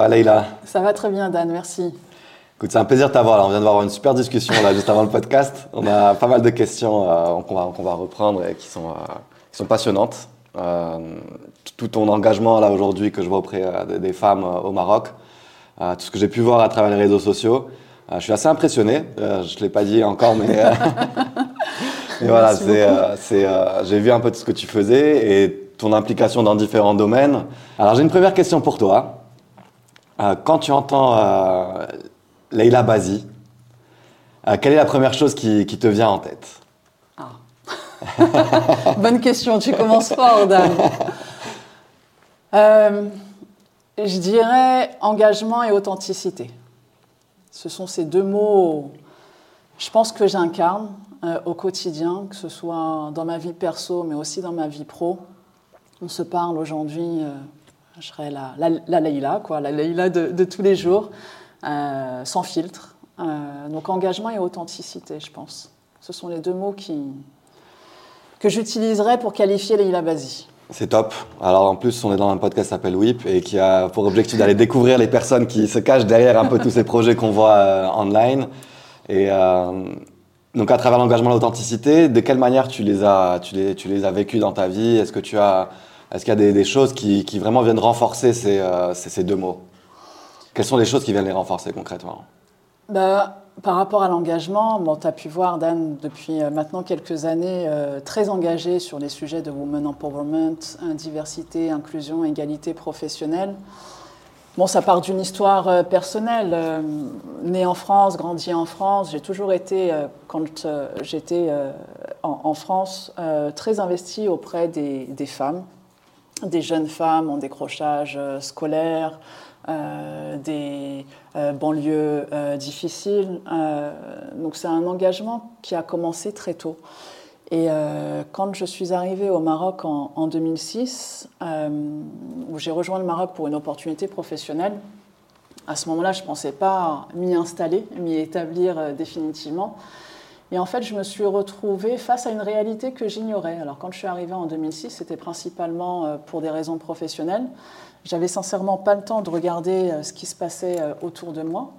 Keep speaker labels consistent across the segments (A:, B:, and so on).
A: va Leïla
B: Ça va très bien Dan, merci.
A: Écoute, c'est un plaisir de t'avoir. On vient d'avoir une super discussion là, juste avant le podcast. On a pas mal de questions euh, qu'on va, va, reprendre et qui sont, euh, qui sont passionnantes. Euh, tout ton engagement là aujourd'hui que je vois auprès des femmes au Maroc, tout ce que j'ai pu voir à travers les réseaux sociaux, je suis assez impressionné. je ne l'ai pas dit encore, mais, mais voilà, j'ai vu un peu tout ce que tu faisais et ton implication dans différents domaines. Alors j'ai une première question pour toi. Euh, quand tu entends euh, Leila Bazi, euh, quelle est la première chose qui, te vient en tête ah.
B: Bonne question, tu commences fort, Dan. je dirais engagement et authenticité. Ce sont ces deux mots, je pense que j'incarne au quotidien, que ce soit dans ma vie perso, mais aussi dans ma vie pro. On se parle aujourd'hui je serais la, la, Leïla, quoi, la Leïla de, tous les jours, euh, sans filtre. Euh, donc engagement et authenticité, je pense. Ce sont les deux mots qui, que j'utiliserais pour qualifier Leïla Bazi.
A: C'est top. Alors en plus, on est dans un podcast qui s'appelle WIP et qui a pour objectif d'aller découvrir les personnes qui se cachent derrière un peu tous ces projets qu'on voit euh, online. Et donc à travers l'engagement et l'authenticité, de quelle manière tu les as, tu les, tu les as vécus dans ta vie? Est-ce que tu as est-ce qu'il y a des, choses qui, vraiment viennent renforcer euh, ces, deux mots? Quelles sont les choses qui viennent les renforcer concrètement?
B: Bah, Par rapport à l'engagement, bon, tu as pu voir Dan depuis euh, maintenant quelques années euh, très engagé sur les sujets de women empowerment, diversité, inclusion, égalité professionnelle. Bon, ça part d'une histoire personnelle. née en France, grandi en France, j'ai toujours été, quand j'étais en, France, très investie auprès des femmes, des jeunes femmes en décrochage euh, scolaire, euh, des euh, banlieues difficiles. donc c'est un engagement qui a commencé très tôt. Et quand je suis arrivée au Maroc en, 2006, où j'ai rejoint le Maroc pour une opportunité professionnelle, à ce moment-là, je ne pensais pas m'y installer, m'y établir définitivement. Et en fait, je me suis retrouvée face à une réalité que j'ignorais. Alors, quand je suis arrivée en 2006, c'était principalement euh, pour des raisons professionnelles. J'avais sincèrement pas le temps de regarder euh, ce qui se passait euh, autour de moi.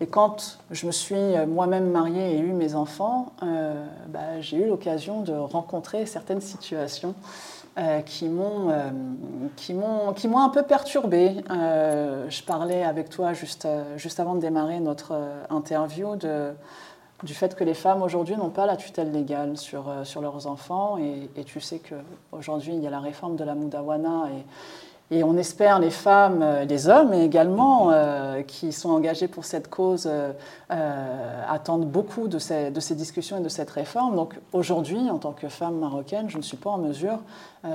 B: Et quand je me suis moi-même mariée et eu mes enfants, bah, j'ai eu l'occasion de rencontrer certaines situations qui m'ont qui m'ont un peu perturbée. je parlais avec toi juste, juste avant de démarrer notre interview de du fait que les femmes aujourd'hui n'ont pas la tutelle légale sur, euh, leurs enfants. Et, et tu sais qu'aujourd'hui, il y a la réforme de la Moudawana et, et on espère les femmes, euh, les hommes également, euh, qui sont engagés pour cette cause, euh, attendent beaucoup de ces, de ces, discussions et de cette réforme. Donc aujourd'hui, en tant que femme marocaine, je ne suis pas en mesure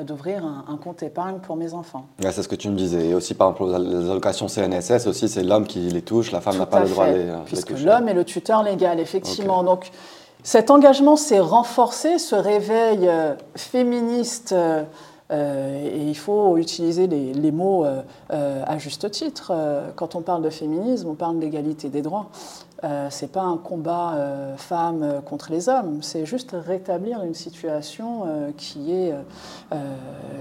B: d'ouvrir un, compte épargne pour mes enfants.
A: c'est ce que tu me disais. Et aussi, par exemple, les allocations CNSS, aussi, c'est l'homme qui les touche, la femme n'a pas le droit de les,
B: Puisque l'homme est le tuteur légal, effectivement. Donc cet engagement s'est renforcé, ce réveil féministe. Euh, et il faut utiliser les, mots euh, euh, à juste titre. quand on parle de féminisme, on parle d'égalité des droits. Euh, c'est pas un combat femmes contre les hommes, c'est juste rétablir une situation qui est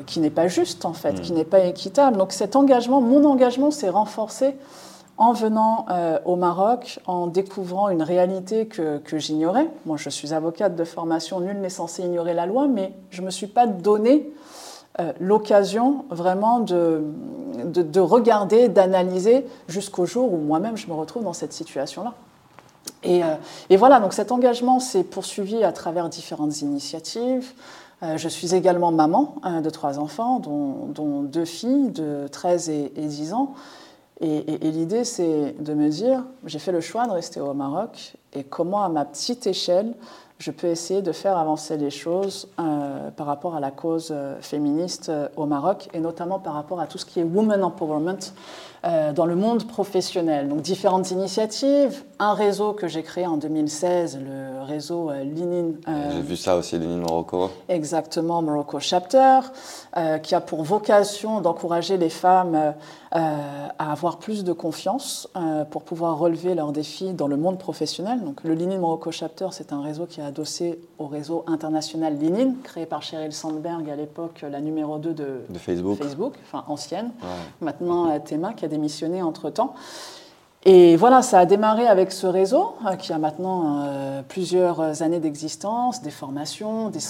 B: qui n'est pas juste en fait, qui mm. n'est pas équitable. Donc cet engagement, mon engagement, s'est renforcé en venant au Maroc, en découvrant une réalité que, que j'ignorais. Moi, je suis avocate de formation, nul n'est censé ignorer la loi, mais je ne me suis pas donné euh, l'occasion vraiment de, de, regarder, d'analyser jusqu'au jour où moi-même je me retrouve dans cette situation-là. Et, euh, et, voilà, donc cet engagement s'est poursuivi à travers différentes initiatives. Euh, je suis également maman de trois enfants, dont, deux filles de 13 et, 10 ans. Et, et l'idée, c'est de me dire, j'ai fait le choix de rester au Maroc, et comment à ma petite échelle, je peux essayer de faire avancer les choses euh, par rapport à la cause euh, féministe euh, au Maroc et notamment par rapport à tout ce qui est woman empowerment dans le monde professionnel. Donc différentes initiatives, un réseau que j'ai créé en 2016, le réseau Linin.
A: j'ai vu ça aussi, Linin Morocco.
B: Exactement, Morocco Chapter, qui a pour vocation d'encourager les femmes à avoir plus de confiance pour pouvoir relever leurs défis dans le monde professionnel. Donc le Linin Morocco Chapter, c'est un réseau qui a adossé au réseau international LinkedIn, créé par Sheryl Sandberg à l'époque, la numéro 2 de,
A: Facebook.
B: Facebook, enfin ancienne. Maintenant, Théma qui a démissionné entre-temps. Et voilà, ça a démarré avec ce réseau euh, qui a maintenant euh, plusieurs années d'existence, des formations, des,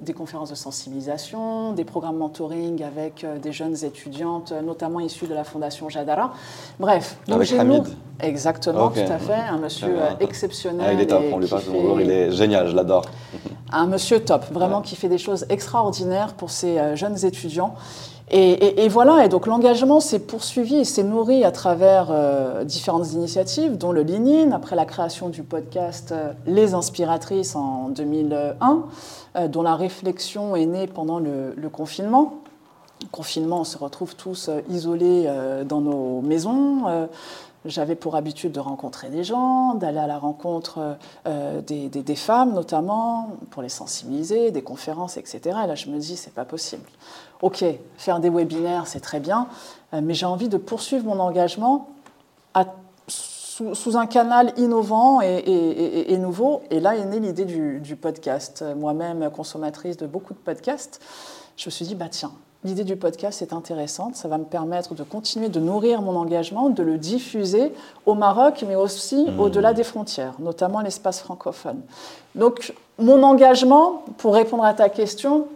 B: des, conférences de sensibilisation, des programmes mentoring avec euh, des jeunes étudiantes, notamment issues de la fondation Jadara. Bref.
A: Avec Hamid
B: Exactement, tout à fait. Un monsieur exceptionnel.
A: Ah, il est top, on lui passe bonjour, il est génial, je l'adore.
B: Un monsieur top, vraiment qui fait des choses extraordinaires pour ces jeunes étudiants. Et, voilà, et donc l'engagement s'est poursuivi et s'est nourri à travers euh, différentes initiatives, dont le LinkedIn, après la création du podcast euh, Les Inspiratrices en 2001, euh, dont la réflexion est née pendant le, le confinement. Confinement, on se retrouve tous isolés dans nos maisons. J'avais pour habitude de rencontrer des gens, d'aller à la rencontre des, des, femmes notamment, pour les sensibiliser, des conférences, etc. Et là, je me dis, c'est pas possible. OK, faire des webinaires, c'est très bien, euh, mais j'ai envie de poursuivre mon engagement sous, un canal innovant et, nouveau. Et là est née l'idée du, podcast. Moi-même, consommatrice de beaucoup de podcasts, je me suis dit, bah tiens, l'idée du podcast est intéressante. Ça va me permettre de continuer de nourrir mon engagement, de le diffuser au Maroc, mais aussi mmh. au-delà des frontières, notamment l'espace francophone. Donc, mon engagement, pour répondre à ta question,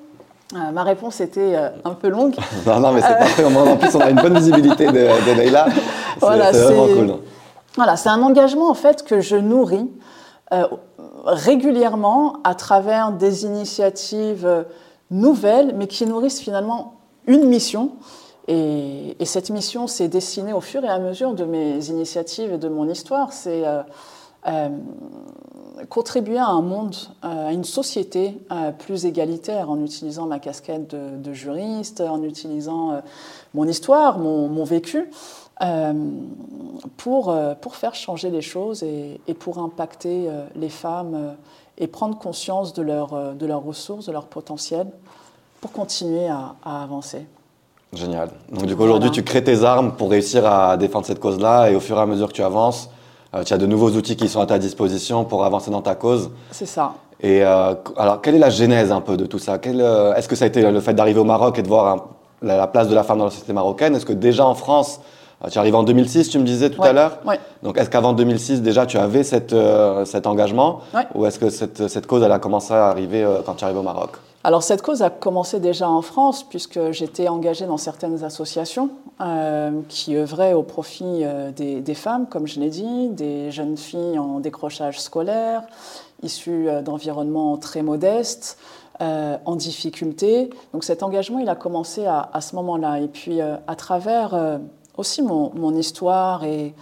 B: euh, ma réponse était euh, un peu longue.
A: non, non, mais c'est euh, parfait. En plus, on a une bonne visibilité de, de Leïla.
B: C'est vraiment cool. Voilà, c'est un engagement en fait que je nourris régulièrement à travers des initiatives nouvelles, mais qui nourrissent finalement une mission. Et, et cette mission s'est dessinée au fur et à mesure de mes initiatives et de mon histoire. C'est contribuer à un monde, euh, à une société euh, plus égalitaire en utilisant ma casquette de, juriste, en utilisant euh, mon histoire, mon, vécu, pour faire changer les choses et, pour impacter les femmes et prendre conscience de, leur, de leurs ressources, de leur potentiel, pour continuer à, avancer.
A: Génial. Donc du coup aujourd'hui tu crées tes armes pour réussir à défendre cette cause-là et au fur et à mesure que tu avances, euh, tu as de nouveaux outils qui sont à ta disposition pour avancer dans ta cause.
B: C'est ça.
A: Et euh, alors, quelle est la genèse un peu de tout ça? Euh, Est-ce que ça a été le fait d'arriver au Maroc et de voir la, place de la femme dans la société marocaine? Est-ce que déjà en France, tu arrives en 2006, tu me disais tout à l'heure
B: Oui.
A: Donc, est-ce qu'avant 2006, déjà, tu avais cette, cet engagement Ou est-ce que cette, cette, cause, elle a commencé à arriver quand tu arrives au Maroc?
B: Alors cette cause a commencé déjà en France puisque j'étais engagée dans certaines associations euh, qui œuvraient au profit euh, des, femmes, comme je l'ai dit, des jeunes filles en décrochage scolaire, issues euh, d'environnements très modestes, en difficulté. Donc cet engagement, il a commencé à, ce moment-là. Et puis à travers aussi mon, histoire et,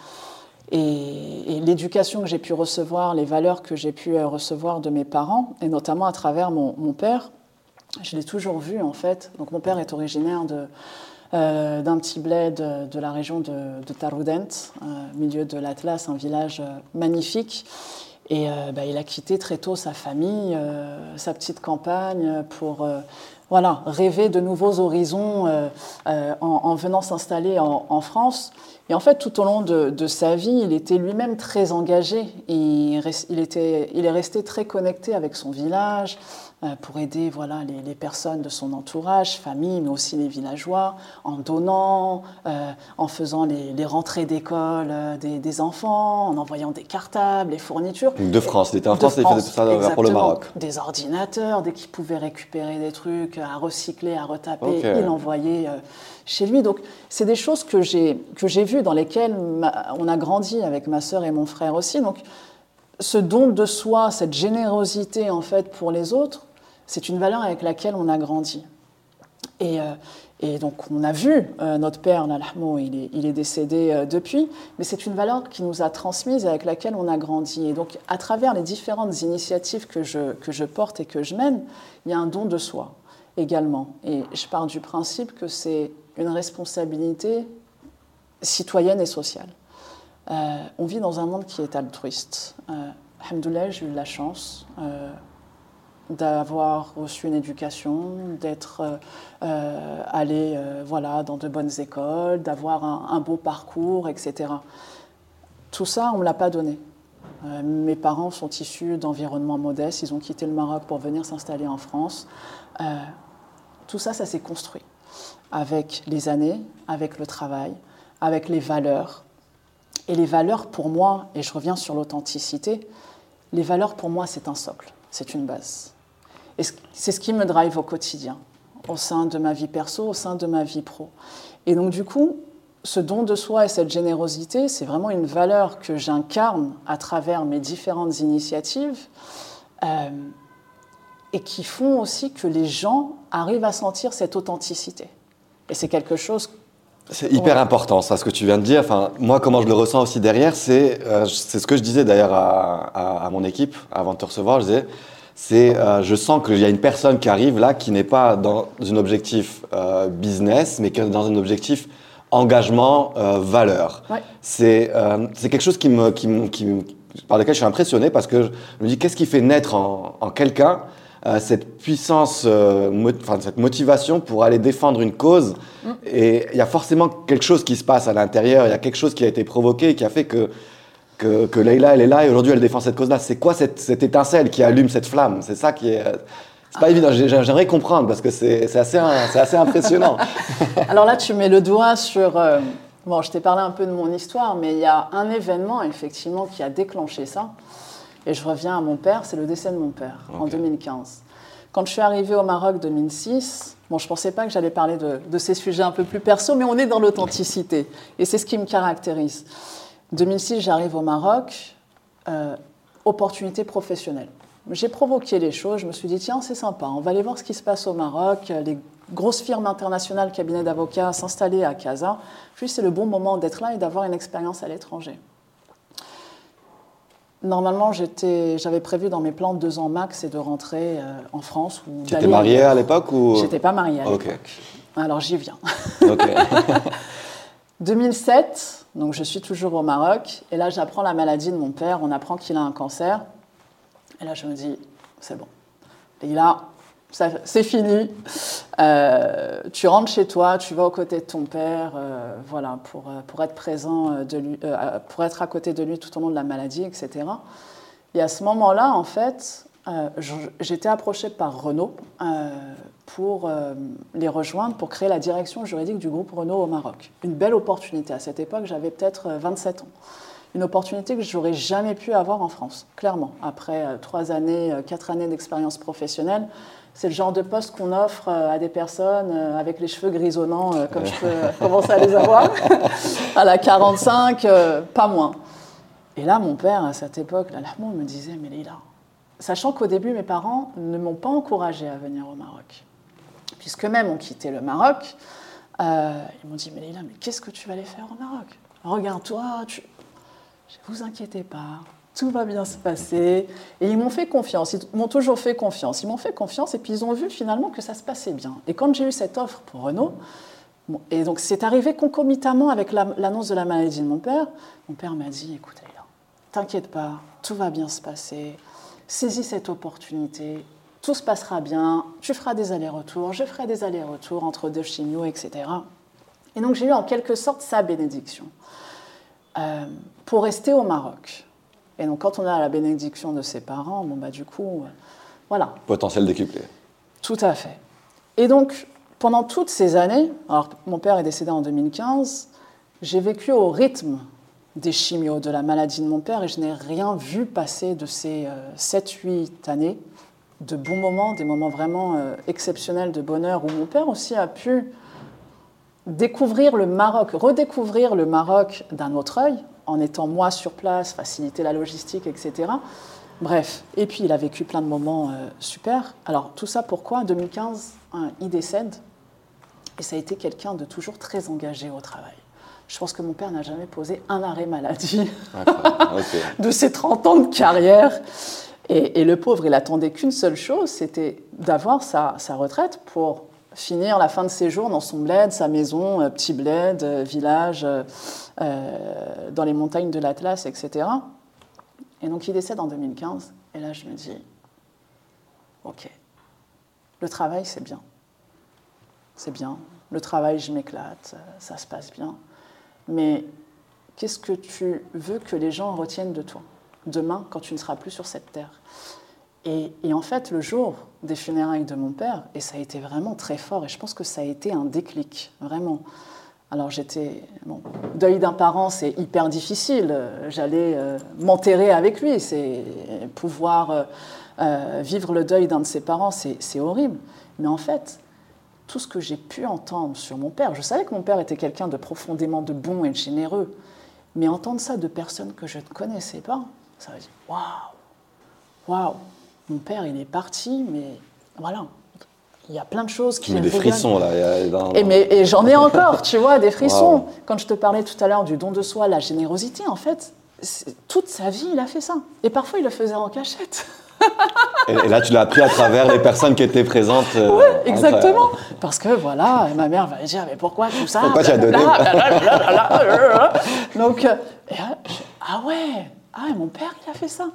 B: et, l'éducation que j'ai pu recevoir, les valeurs que j'ai pu recevoir de mes parents, et notamment à travers mon, mon père, je l'ai toujours vu en fait. Donc mon père est originaire de, euh, d'un petit bled de, la région de, de Taroudent, euh, milieu de l'Atlas, un village euh, magnifique. Et bah, il a quitté très tôt sa famille, sa petite campagne pour voilà, rêver de nouveaux horizons en, venant s'installer en, France. Et en fait, tout au long de, sa vie, il était lui-même très engagé. il, était, il est resté très connecté avec son village, euh, pour aider voilà, les, personnes de son entourage, famille, mais aussi les villageois, en donnant, euh, en faisant les, rentrées d'école euh, des, enfants, en envoyant des cartables, des fournitures.
A: De France, il était en France, il faisait tout ça pour le Maroc.
B: Des ordinateurs, dès qu'il pouvait récupérer des trucs à recycler, à retaper, il envoyait chez lui. Donc, c'est des choses que j'ai vues, dans lesquelles on a grandi avec ma sœur et mon frère aussi. Donc, ce don de soi, cette générosité en fait pour les autres, c'est une valeur avec laquelle on a grandi. Et, euh, donc on a vu euh, notre père, Nalhamo, il est, décédé euh, depuis, mais c'est une valeur qui nous a transmise et avec laquelle on a grandi. Et donc à travers les différentes initiatives que je, que je porte et que je mène, il y a un don de soi également. Et je pars du principe que c'est une responsabilité citoyenne et sociale. on vit dans un monde qui est altruiste. Euh, j'ai eu la chance d'avoir reçu une éducation, d'être euh, euh, allé euh, voilà, dans de bonnes écoles, d'avoir un, beau parcours, etc. Tout ça, on ne me l'a pas donné. Mes parents sont issus d'environnements modestes. Ils ont quitté le Maroc pour venir s'installer en France. Tout ça, ça s'est construit avec les années, avec le travail, avec les valeurs. Et les valeurs, pour moi, et je reviens sur l'authenticité, les valeurs, pour moi, c'est un socle, c'est une base. Et c'est ce qui me drive au quotidien, au sein de ma vie perso, au sein de ma vie pro. Et donc, du coup, ce don de soi et cette générosité, c'est vraiment une valeur que j'incarne à travers mes différentes initiatives euh, et qui font aussi que les gens arrivent à sentir cette authenticité. Et c'est quelque chose.
A: C'est hyper important, ça, ce que tu viens de dire. Enfin, moi, comment je le ressens aussi derrière, c'est euh, c'est ce que je disais d'ailleurs à, à, mon équipe avant de te recevoir. Je disais, c'est, euh, je sens qu'il y a une personne qui arrive là qui n'est pas dans un objectif business, mais qui est dans un objectif engagement, euh, valeur. C'est euh, c'est quelque chose qui me, qui, qui, par lequel je suis impressionné parce que je me dis qu'est-ce qui fait naître en, en quelqu'un euh, cette puissance, enfin, cette motivation pour aller défendre une cause? Mm. Et il y a forcément quelque chose qui se passe à l'intérieur, il y a quelque chose qui a été provoqué qui a fait que, que, que Leïla, elle est là et aujourd'hui elle défend cette cause-là. C'est quoi cette, cette, étincelle qui allume cette flamme? C'est ça qui est. C'est pas évident, j'aimerais comprendre parce que c'est assez, assez impressionnant.
B: Alors là, tu mets le doigt sur. Euh, bon, je t'ai parlé un peu de mon histoire, mais il y a un événement effectivement qui a déclenché ça. Et je reviens à mon père, c'est le décès de mon père en 2015. Quand je suis arrivée au Maroc 2006, bon, je ne pensais pas que j'allais parler de, de, ces sujets un peu plus perso, mais on est dans l'authenticité. Et c'est ce qui me caractérise. 2006, j'arrive au Maroc, euh, opportunité professionnelle j'ai provoqué les choses. Je me suis dit, tiens, c'est sympa, on va aller voir ce qui se passe au Maroc. Les grosses firmes internationales, cabinets d'avocats s'installer à Casa. Puis c'est le bon moment d'être là et d'avoir une expérience à l'étranger. Normalement, j'avais prévu dans mes plans de deux ans max et de rentrer euh, en France.
A: tu étais mariée à l'époque ou...
B: J'étais pas mariée à l'époque. Alors j'y viens. 2007, donc je suis toujours au Maroc, et là j'apprends la maladie de mon père, on apprend qu'il a un cancer. Et là, je me dis, c'est bon. Et là, c'est fini. Euh, tu rentres chez toi, tu vas aux côtés de ton père, euh, voilà, pour, euh, pour être présent, de lui, pour être à côté de lui tout au long de la maladie, etc. Et à ce moment-là, en fait, j'étais approchée par Renault pour les rejoindre, pour créer la direction juridique du groupe Renault au Maroc. Une belle opportunité. À cette époque, j'avais peut-être 27 ans une opportunité que j'aurais jamais pu avoir en France, clairement. Après euh, trois années, euh, quatre années d'expérience professionnelle, c'est le genre de poste qu'on offre euh, à des personnes avec les cheveux grisonnants, comme je peux commencer à les avoir, à la 45, pas moins. Et là, mon père, à cette époque, là, il me disait, mais Lila, sachant qu'au début, mes parents ne m'ont pas encouragé à venir au Maroc, puisque même ont quitté le Maroc, ils m'ont dit, mais Lila, mais qu'est-ce que tu vas aller faire au Maroc? Regarde-toi, tu, vous inquiétez pas, tout va bien se passer. Et ils m'ont fait confiance, ils m'ont toujours fait confiance. Ils m'ont fait confiance et puis ils ont vu finalement que ça se passait bien. Et quand j'ai eu cette offre pour Renault, et donc c'est arrivé concomitamment avec l'annonce de la maladie de mon père, mon père m'a dit, écoutez, t'inquiète pas, tout va bien se passer, saisis cette opportunité, tout se passera bien, tu feras des allers-retours, je ferai des allers-retours entre deux chignaux, etc. Et donc j'ai eu en quelque sorte sa bénédiction. Euh, pour rester au Maroc. Et donc, quand on a la bénédiction de ses parents, bon, bah, du coup, euh, voilà.
A: Potentiel décuplé.
B: Tout à fait. Et donc, pendant toutes ces années, alors mon père est décédé en 2015, j'ai vécu au rythme des chimios, de la maladie de mon père, et je n'ai rien vu passer de ces 7-8 euh, années, de bons moments, des moments vraiment exceptionnels de bonheur, où mon père aussi a pu découvrir le Maroc, redécouvrir le Maroc d'un autre œil, en étant moi sur place, faciliter la logistique, etc. Bref, et puis il a vécu plein de moments euh, super. Alors tout ça pourquoi? En 2015, il décède, et ça a été quelqu'un de toujours très engagé au travail. Je pense que mon père n'a jamais posé un arrêt maladie de ses 30 ans de carrière. Et, le pauvre, il attendait qu'une seule chose, c'était d'avoir sa, retraite pour finir la fin de ses jours dans son bled, sa maison, euh, petit bled, euh, village, euh, dans les montagnes de l'Atlas, etc. Et donc il décède en 2015. Et là, je me dis, ok, le travail, c'est bien. C'est bien. Le travail, je m'éclate, ça se passe bien. Mais qu'est-ce que tu veux que les gens retiennent de toi? Demain quand tu ne seras plus sur cette terre. Et, en fait, le jour des funérailles de mon père, et ça a été vraiment très fort, et je pense que ça a été un déclic, vraiment. Alors j'étais... Bon, deuil d'un parent, c'est hyper difficile. J'allais euh, m'enterrer avec lui. C'est pouvoir euh, euh, vivre le deuil d'un de ses parents, c'est horrible. Mais en fait, tout ce que j'ai pu entendre sur mon père, je savais que mon père était quelqu'un de profondément de bon et de généreux, mais entendre ça de personnes que je ne connaissais pas, ça m'a dit waouh, waouh, mon père il est parti, mais voilà, il y a plein de choses qui.
A: Tu des frissons là.
B: Et, et j'en ai encore, tu vois, des frissons. Quand je te parlais tout à l'heure du don de soi, la générosité, en fait, toute sa vie, il a fait ça. Et parfois, il le faisait en cachette.
A: et, là, tu l'as appris à travers les personnes qui étaient présentes.
B: Euh, oui, exactement. Parce que voilà, ma mère va dire Mais pourquoi tout ça?
A: Pourquoi tu as donné?
B: Donc, euh, ah ouais, ah, mon père, il a fait ça.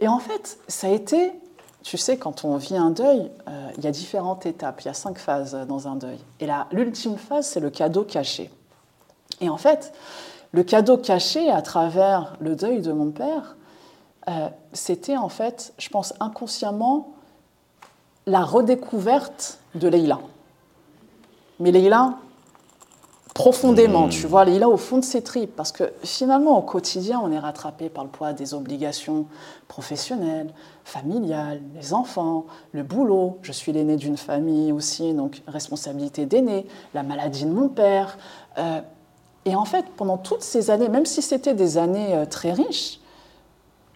B: Et en fait, ça a été tu sais, quand on vit un deuil, euh, il y a différentes étapes, il y a cinq phases dans un deuil. Et l'ultime phase, c'est le cadeau caché. Et en fait, le cadeau caché à travers le deuil de mon père, euh, c'était en fait, je pense inconsciemment, la redécouverte de Leïla. Mais Leïla, profondément, tu vois, il a au fond de ses tripes, parce que finalement, au quotidien, on est rattrapé par le poids des obligations professionnelles, familiales, les enfants, le boulot. Je suis l'aîné d'une famille aussi, donc responsabilité d'aîné, la maladie de mon père. Euh, et en fait, pendant toutes ces années, même si c'était des années euh, très riches,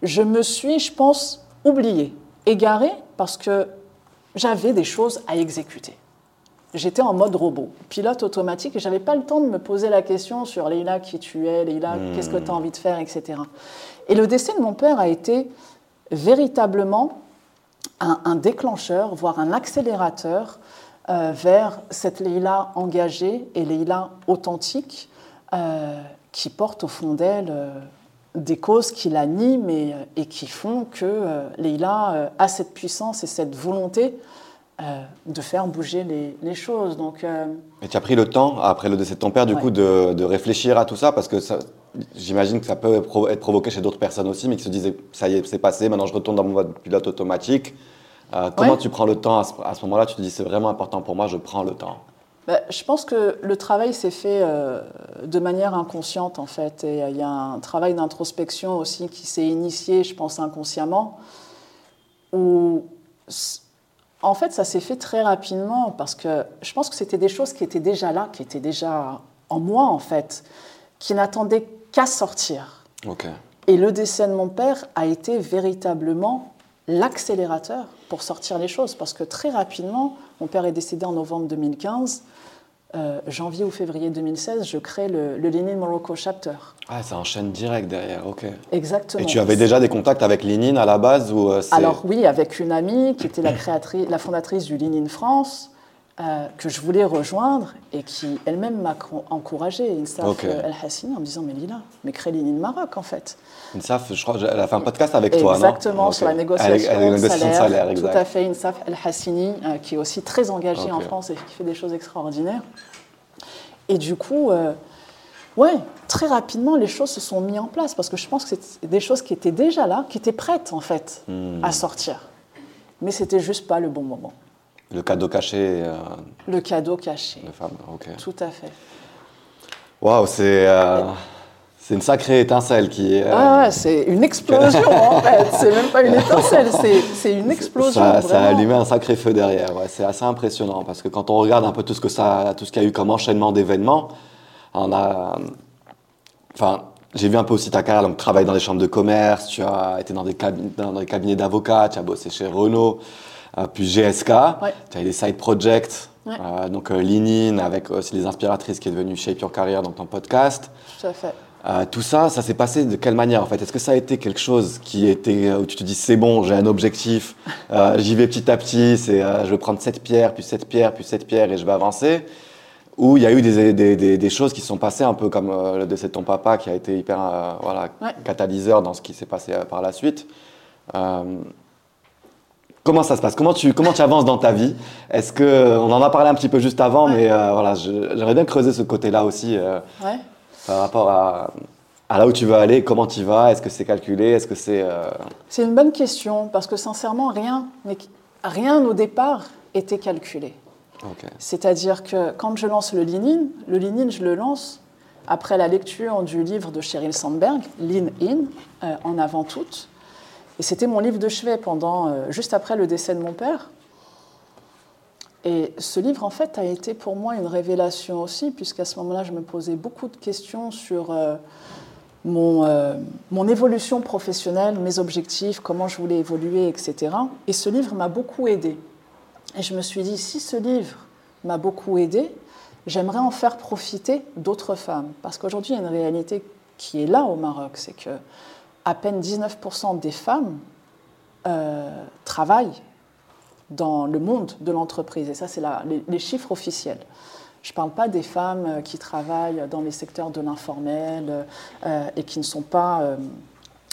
B: je me suis, je pense, oubliée, égarée, parce que j'avais des choses à exécuter j'étais en mode robot, pilote automatique, et j'avais pas le temps de me poser la question sur Leïla, qui tu es, Leïla, qu'est-ce que tu as envie de faire, etc. Et le décès de mon père a été véritablement un, déclencheur, voire un accélérateur euh, vers cette Leïla engagée et Leïla authentique euh, qui porte au fond d'elle euh, des causes qui l'animent et, et, qui font que Leïla a cette puissance et cette volonté euh, de faire bouger les, choses. Donc,
A: euh, Et tu as pris le temps, après le décès de ton père, du coup, de, réfléchir à tout ça Parce que j'imagine que ça peut être provoqué chez d'autres personnes aussi, mais qui se disaient, ça y est, c'est passé, maintenant je retourne dans mon mode pilote automatique. Euh, comment tu prends le temps à ce, moment-là? Tu te dis, c'est vraiment important pour moi, je prends le temps
B: bah, je pense que le travail s'est fait de manière inconsciente en fait. Et il y a un travail d'introspection aussi qui s'est initié, je pense, inconsciemment, où en fait, ça s'est fait très rapidement parce que je pense que c'était des choses qui étaient déjà là, qui étaient déjà en moi, en fait, qui n'attendaient qu'à sortir. Et le décès de mon père a été véritablement l'accélérateur pour sortir les choses parce que très rapidement, mon père est décédé en novembre 2015. Euh, janvier ou février 2016, je crée le, le Morocco Chapter.
A: Ah, ça enchaîne direct derrière, ok.
B: Exactement.
A: Et tu avais déjà des contacts avec Lénine à la base ou euh,
B: Alors oui, avec une amie qui était la, créatrice, la fondatrice du Lénine France, euh, que je voulais rejoindre et qui elle-même m'a encouragée, Insaf okay. El Hassini, en me disant Mais Lila, mais crée Lénine Maroc en fait.
A: Insaf, je crois qu'elle a fait un podcast avec toi,
B: non? Exactement, sur la négociation, de salaire. Tout à fait, Insaf El Hassini, qui est aussi très engagée en France et qui fait des choses extraordinaires. Et du coup, euh, ouais, très rapidement, les choses se sont mises en place parce que je pense que c'est des choses qui étaient déjà là, qui étaient prêtes en fait hmm. à sortir. Mais c'était juste pas le bon moment.
A: Le cadeau caché. Euh,
B: le cadeau caché.
A: Les femmes, ok.
B: Tout à fait.
A: Waouh, c'est. Euh, c'est une sacrée étincelle qui est.
B: Ah, c'est une explosion en fait. C'est même pas une étincelle, c'est une explosion.
A: Ça, ça, a allumé un sacré feu derrière. Ouais, c'est assez impressionnant parce que quand on regarde un peu tout ce que ça, tout ce qu'il y a eu comme enchaînement d'événements, on a. Enfin, j'ai vu un peu aussi ta carrière, donc travailler dans des chambres de commerce, tu as été dans des, cabinets, dans des cabinets d'avocats, tu as bossé chez Renault, euh, puis GSK, tu as eu des side projects, euh, donc euh, Linin avec aussi les inspiratrices qui est devenue Shape Your Career dans ton podcast.
B: Tout à fait.
A: Euh, tout ça, ça s'est passé de quelle manière en fait? Est-ce que ça a été quelque chose qui était où tu te dis c'est bon, j'ai un objectif, euh, j'y vais petit à petit, c'est euh, je vais prendre cette pierre, puis cette pierre, puis cette pierre et je vais avancer? Ou il y a eu des, des, des, choses qui sont passées un peu comme le décès de ton papa qui a été hyper voilà, catalyseur dans ce qui s'est passé par la suite Comment ça se passe? Comment tu, comment tu avances dans ta vie? Est-ce que on en a parlé un petit peu juste avant, mais voilà, j'aimerais bien creuser ce côté-là aussi.
B: Ouais
A: par rapport à à là où tu veux aller, comment tu vas, est-ce que c'est calculé, est-ce que c'est... Euh,
B: c'est une bonne question, parce que sincèrement, rien, rien au départ était calculé. C'est-à-dire que quand je lance le Lean le Lean je le lance après la lecture du livre de Sheryl Sandberg, Lean In, euh, en avant toute. Et c'était mon livre de chevet pendant, euh, juste après le décès de mon père. Et ce livre, en fait, a été pour moi une révélation aussi, puisqu'à ce moment-là, je me posais beaucoup de questions sur euh, mon, mon, évolution professionnelle, mes objectifs, comment je voulais évoluer, etc. Et ce livre m'a beaucoup aidé. Et je me suis dit, si ce livre m'a beaucoup aidé, j'aimerais en faire profiter d'autres femmes. Parce qu'aujourd'hui, il y a une réalité qui est là au Maroc, c'est que à peine 19% des femmes euh, travaillent dans le monde de l'entreprise. Et ça, c'est les, les, chiffres officiels. Je ne parle pas des femmes euh, qui travaillent dans les secteurs de l'informel euh, et qui ne sont pas...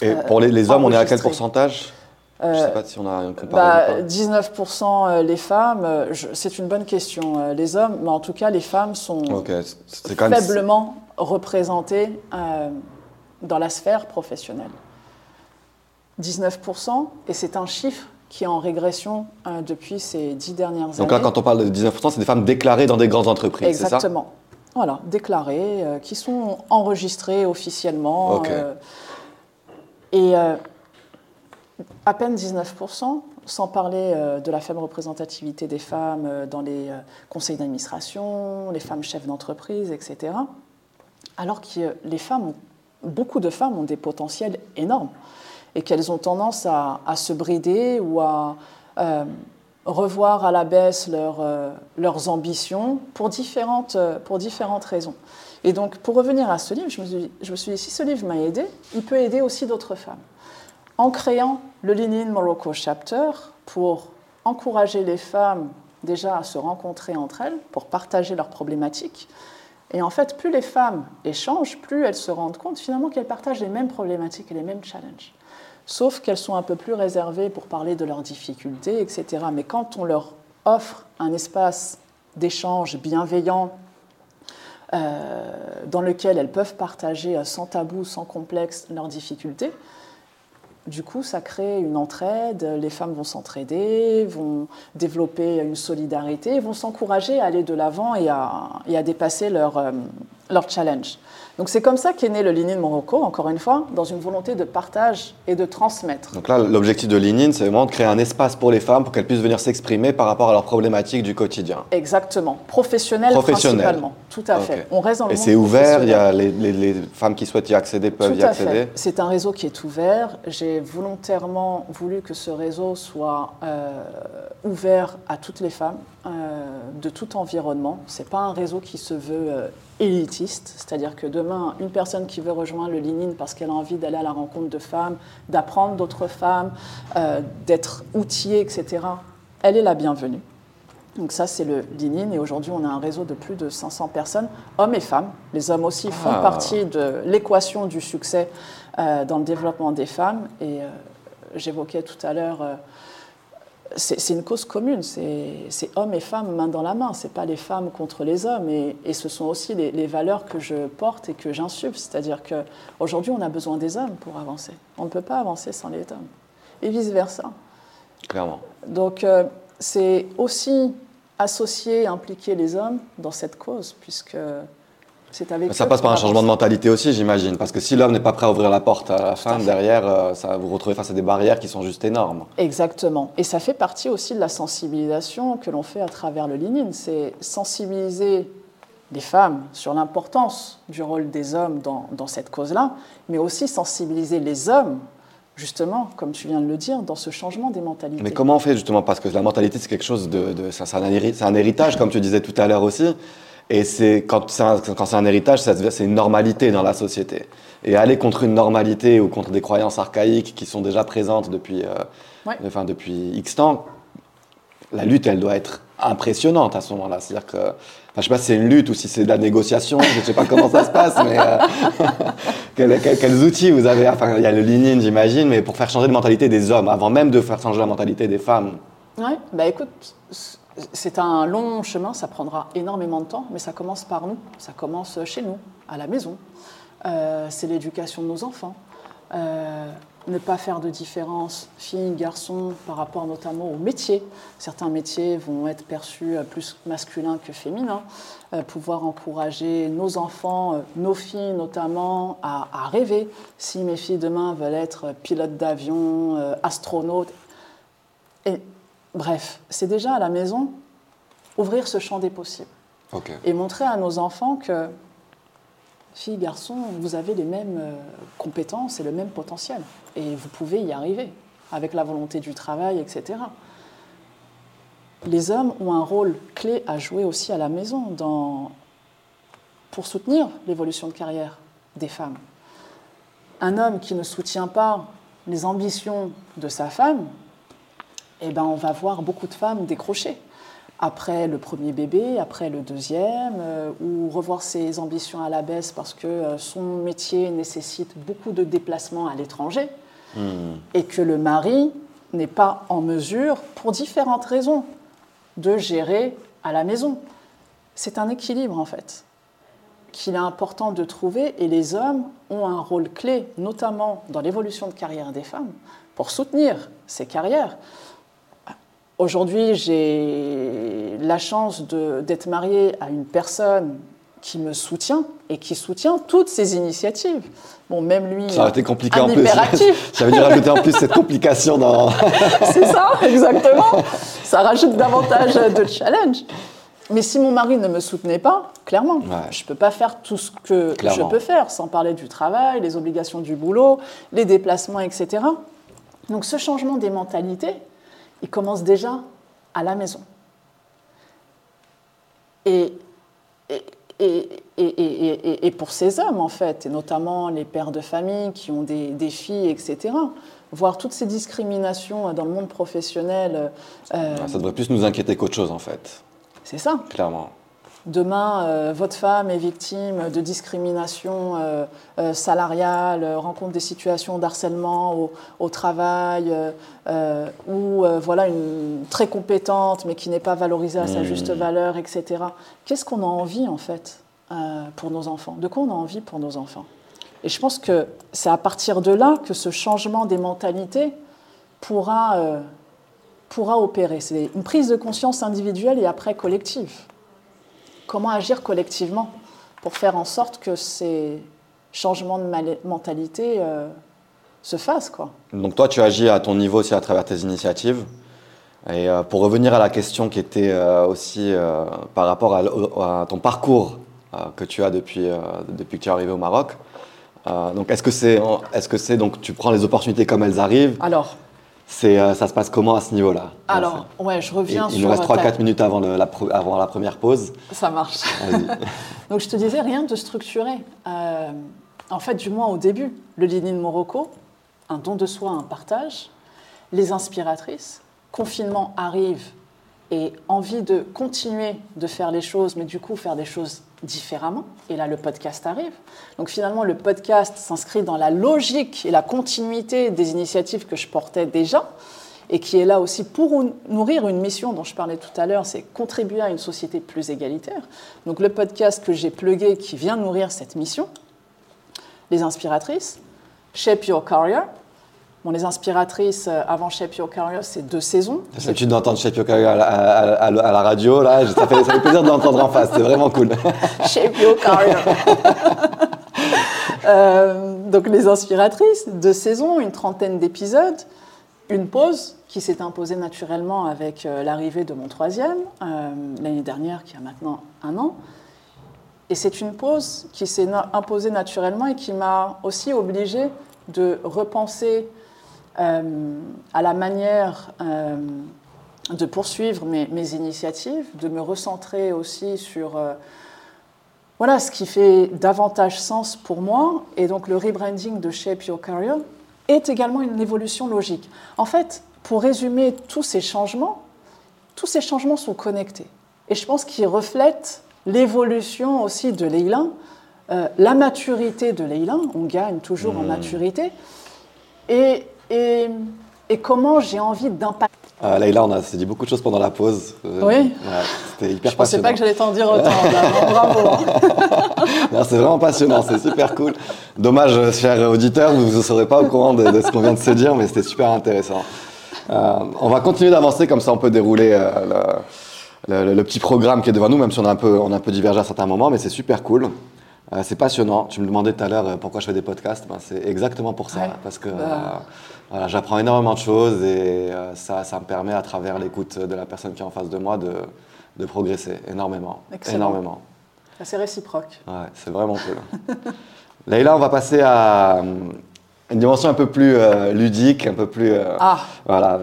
A: et pour les, hommes, on est à quel pourcentage? Je ne sais pas si on a un
B: bah, 19% les femmes, c'est une bonne question. Les hommes, mais en tout cas, les femmes sont faiblement représentées dans la sphère professionnelle. 19%, et c'est un chiffre qui est en régression euh, depuis ces dix dernières années.
A: Donc là, quand on parle de 19%, c'est des femmes déclarées dans des grandes entreprises,
B: c'est ça? Exactement. Voilà, déclarées, euh, qui sont enregistrées officiellement. Euh, et à peine 19%, sans parler de la faible représentativité des femmes dans les conseils d'administration, les femmes chefs d'entreprise, etc. Alors que les femmes, beaucoup de femmes ont des potentiels énormes et qu'elles ont tendance à, se brider ou à euh, revoir à la baisse euh, leurs ambitions pour différentes, euh, pour différentes raisons. Et donc, pour revenir à ce livre, je me, suis, dit, si ce livre m'a aidé, il peut aider aussi d'autres femmes. En créant le Lean Morocco Chapter pour encourager les femmes déjà à se rencontrer entre elles, pour partager leurs problématiques. Et en fait, plus les femmes échangent, plus elles se rendent compte finalement qu'elles partagent les mêmes problématiques et les mêmes challenges sauf qu'elles sont un peu plus réservées pour parler de leurs difficultés, etc. Mais quand on leur offre un espace d'échange bienveillant euh, dans lequel elles peuvent partager sans tabou, sans complexe leurs difficultés, du coup, ça crée une entraide, les femmes vont s'entraider, vont développer une solidarité, vont s'encourager à aller de l'avant et à, dépasser leur, euh, leur challenge. Donc c'est comme ça qu'est né le Lean in Morocco, encore une fois, dans une volonté de partage et de transmettre.
A: Donc là, l'objectif de Lean in, c'est vraiment de créer un espace pour les femmes pour qu'elles puissent venir s'exprimer par rapport à leurs problématiques du quotidien.
B: Exactement. Professionnel, principalement. Tout à fait.
A: On reste dans le Et c'est ouvert, il y a les, femmes qui souhaitent y accéder peuvent y accéder.
B: C'est un réseau qui est ouvert. J'ai volontairement voulu que ce réseau soit euh, ouvert à toutes les femmes de tout environnement. C'est pas un réseau qui se veut euh, élitiste, c'est-à-dire que demain, une personne qui veut rejoindre le Lean parce qu'elle a envie d'aller à la rencontre de femmes, d'apprendre d'autres femmes, euh, d'être outillée, etc., elle est la bienvenue. Donc ça, c'est le Lean et aujourd'hui, on a un réseau de plus de 500 personnes, hommes et femmes. Les hommes aussi font ah. partie de l'équation du succès euh, dans le développement des femmes. Et euh, j'évoquais tout à l'heure c'est une cause commune, c'est hommes et femmes main dans la main, c'est pas les femmes contre les hommes, et, ce sont aussi les, valeurs que je porte et que j'insuffle, c'est-à-dire qu'aujourd'hui on a besoin des hommes pour avancer, on ne peut pas avancer sans les hommes, et vice-versa.
A: Clairement.
B: Donc euh, c'est aussi associer, impliquer les hommes dans cette cause, puisque
A: ça passe par un changement de mentalité aussi, j'imagine. Parce que si l'homme n'est pas prêt à ouvrir la porte à la femme, derrière, euh, ça va vous retrouver face à des barrières qui sont juste énormes.
B: Exactement. Et ça fait partie aussi de la sensibilisation que l'on fait à travers le Lean C'est sensibiliser les femmes sur l'importance du rôle des hommes dans, dans cette cause-là, mais aussi sensibiliser les hommes justement, comme tu viens de le dire, dans ce changement des mentalités.
A: Mais comment on fait justement Parce que la mentalité, c'est quelque chose de... de c'est un, héritage, comme tu disais tout à l'heure aussi. Et c'est quand c'est un, héritage, c'est une normalité dans la société. Et aller contre une normalité ou contre des croyances archaïques qui sont déjà présentes depuis, euh, enfin, depuis X temps, la lutte, elle doit être impressionnante à ce moment-là. C'est-à-dire que, enfin, je sais pas si c'est une lutte ou si c'est de la négociation, je ne sais pas comment ça se passe, mais euh, quels, outils vous avez? Enfin, il y a le lean j'imagine, mais pour faire changer de mentalité des hommes, avant même de faire changer la mentalité des femmes.
B: Oui, bah écoute, c'est un long chemin, ça prendra énormément de temps, mais ça commence par nous, ça commence chez nous, à la maison. euh, c'est l'éducation de nos enfants. Euh, ne pas faire de différence filles, garçons par rapport notamment au métier. Certains métiers vont être perçus plus masculins que féminins. pouvoir encourager nos enfants, nos filles notamment, à, rêver. Si mes filles demain veulent être pilotes d'avion, astronautes, bref, c'est déjà à la maison ouvrir ce champ des possibles. Et montrer à nos enfants que, filles, garçons, vous avez les mêmes euh, compétences et le même potentiel. Et vous pouvez y arriver, avec la volonté du travail, etc. Les hommes ont un rôle clé à jouer aussi à la maison dans, pour soutenir l'évolution de carrière des femmes. Un homme qui ne soutient pas les ambitions de sa femme, eh ben, on va voir beaucoup de femmes décrocher après le premier bébé, après le deuxième, euh, ou revoir ses ambitions à la baisse parce que euh, son métier nécessite beaucoup de déplacements à l'étranger, hmm. et que le mari n'est pas en mesure, pour différentes raisons, de gérer à la maison. C'est un équilibre en fait qu'il est important de trouver et les hommes ont un rôle clé, notamment dans l'évolution de carrière des femmes, pour soutenir ces carrières. Aujourd'hui, j'ai la chance d'être mariée à une personne qui me soutient et qui soutient toutes ces initiatives. Bon, même lui.
A: Ça a été compliqué en plus. Ça veut dire rajouter en plus cette complication dans.
B: C'est ça, exactement. Ça rajoute davantage de challenge. Mais si mon mari ne me soutenait pas, clairement, je ne peux pas faire tout ce que je peux faire, sans parler du travail, les obligations du boulot, les déplacements, etc. Donc ce changement des mentalités, il commence déjà à la maison. Et, et, pour ces hommes, en fait, et notamment les pères de famille qui ont des, des filles, etc., voir toutes ces discriminations dans le monde professionnel.
A: Euh, ça devrait plus nous inquiéter qu'autre chose, en fait.
B: C'est ça.
A: Clairement.
B: Demain, euh, votre femme est victime de discrimination euh, euh, salariale, rencontre des situations d'harcèlement au, travail, ou voilà une très compétente mais qui n'est pas valorisée à sa mmh. juste valeur, etc. Qu'est-ce qu'on a envie en fait pour nos enfants? De quoi on a envie pour nos enfants? Et je pense que c'est à partir de là que ce changement des mentalités pourra, pourra opérer. C'est une prise de conscience individuelle et après collective comment agir collectivement pour faire en sorte que ces changements de mentalité euh, se fassent. Quoi.
A: Donc toi, tu agis à ton niveau aussi à travers tes initiatives. Et euh, pour revenir à la question qui était euh, aussi par rapport à, ton parcours que tu as depuis, depuis que tu es arrivé au Maroc, donc est-ce que c'est, que c'est donc tu prends les opportunités comme elles arrivent?
B: Alors,
A: euh, ça se passe comment à ce niveau-là
B: Alors, ouais, je reviens
A: il, sur. Il nous reste 3-4 minutes avant, la, avant la première pause.
B: Ça marche. Donc, je te disais rien de structuré. Euh, en fait, du moins au début, le Lini de Morocco, un don de soi, un partage, les inspiratrices, confinement arrive et envie de continuer de faire les choses, mais du coup faire des choses différemment. Et là, le podcast arrive. Donc finalement, le podcast s'inscrit dans la logique et la continuité des initiatives que je portais déjà et qui est là aussi pour nourrir une mission dont je parlais tout à l'heure, c'est contribuer à une société plus égalitaire. Donc le podcast que j'ai plugué qui vient nourrir cette mission, les inspiratrices, Shape Your Career, les inspiratrices euh, avant Shape Your Career, c'est deux saisons.
A: J'ai l'habitude d'entendre Shape Your Career à la, radio, là. Ça fait, ça fait plaisir de l'entendre en face, c'est vraiment cool.
B: Shape Your Career. Euh, donc les inspiratrices, deux saisons, une trentaine d'épisodes, une pause qui s'est imposée naturellement avec euh, l'arrivée de mon troisième, l'année dernière, qui a maintenant un an. Et c'est une pause qui s'est imposée naturellement et qui m'a aussi obligée de repenser à la manière euh, de poursuivre mes, initiatives, de me recentrer aussi sur euh, voilà, ce qui fait davantage sens pour moi. Et donc le rebranding de Shape Your Career est également une évolution logique. En fait, pour résumer tous ces changements, tous ces changements sont connectés. Et je pense qu'ils reflètent l'évolution aussi de Leila, la maturité de Leila, on gagne toujours en mmh. maturité, et et et comment j'ai envie d'impacter.
A: Euh, Leïla, on s'est dit beaucoup de choses pendant la pause. Euh,
B: Oui.
A: ouais, C'était hyper
B: Je pensais
A: passionnant.
B: pas que j'allais t'en dire autant. Bravo.
A: C'est vraiment passionnant, c'est super cool. Dommage, euh, chers auditeurs, vous ne serez pas au courant de, de ce qu'on vient de se dire, mais c'était super intéressant. Euh, on va continuer d'avancer, comme ça on peut dérouler euh, le, le- le petit programme qui est devant nous, même si on a un peu, on a un peu divergé à certains moments, mais c'est super cool. Euh, c'est passionnant. Tu me demandais tout à l'heure pourquoi je fais des podcasts. Ben, c'est exactement pour ça,
B: Ouais.
A: parce que
B: Bah.
A: Voilà, j'apprends énormément de choses et euh, ça, ça me permet, à travers l'écoute de la personne qui est en face de moi, de, de progresser énormément.
B: Excellent.
A: Énormément.
B: C'est réciproque.
A: Ouais, c'est vraiment cool. Leïla, on va passer à euh, une dimension un peu plus euh, ludique, un peu plus. euh,
B: Ah,
A: Voilà.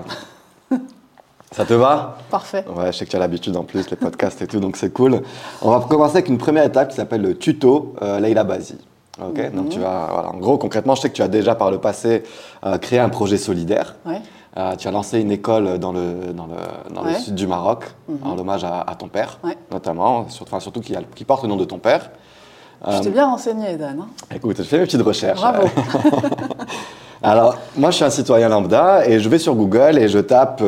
A: Ça te va?
B: Parfait.
A: Ouais, je sais que tu as l'habitude en plus, les podcasts et tout, donc c'est cool. On va commencer avec une première étape qui s'appelle le tuto euh, Leïla Bazi. Ok, donc tu vas, voilà, en gros, concrètement, je sais que tu as déjà par le passé euh, créé un projet solidaire.
B: Ouais.
A: Euh, tu as lancé une école dans le, dans le, dans le sud du Maroc,
B: Mhm.
A: en hommage à, à ton père,
B: Ouais.
A: notamment, sur- enfin, surtout qui, a- qui porte le nom de ton père.
B: Je
A: Euh,
B: t'ai bien renseigné, Dan. hein.
A: Écoute, je fais mes petites recherches.
B: Bravo.
A: Alors, moi, je suis un citoyen lambda et je vais sur Google et je tape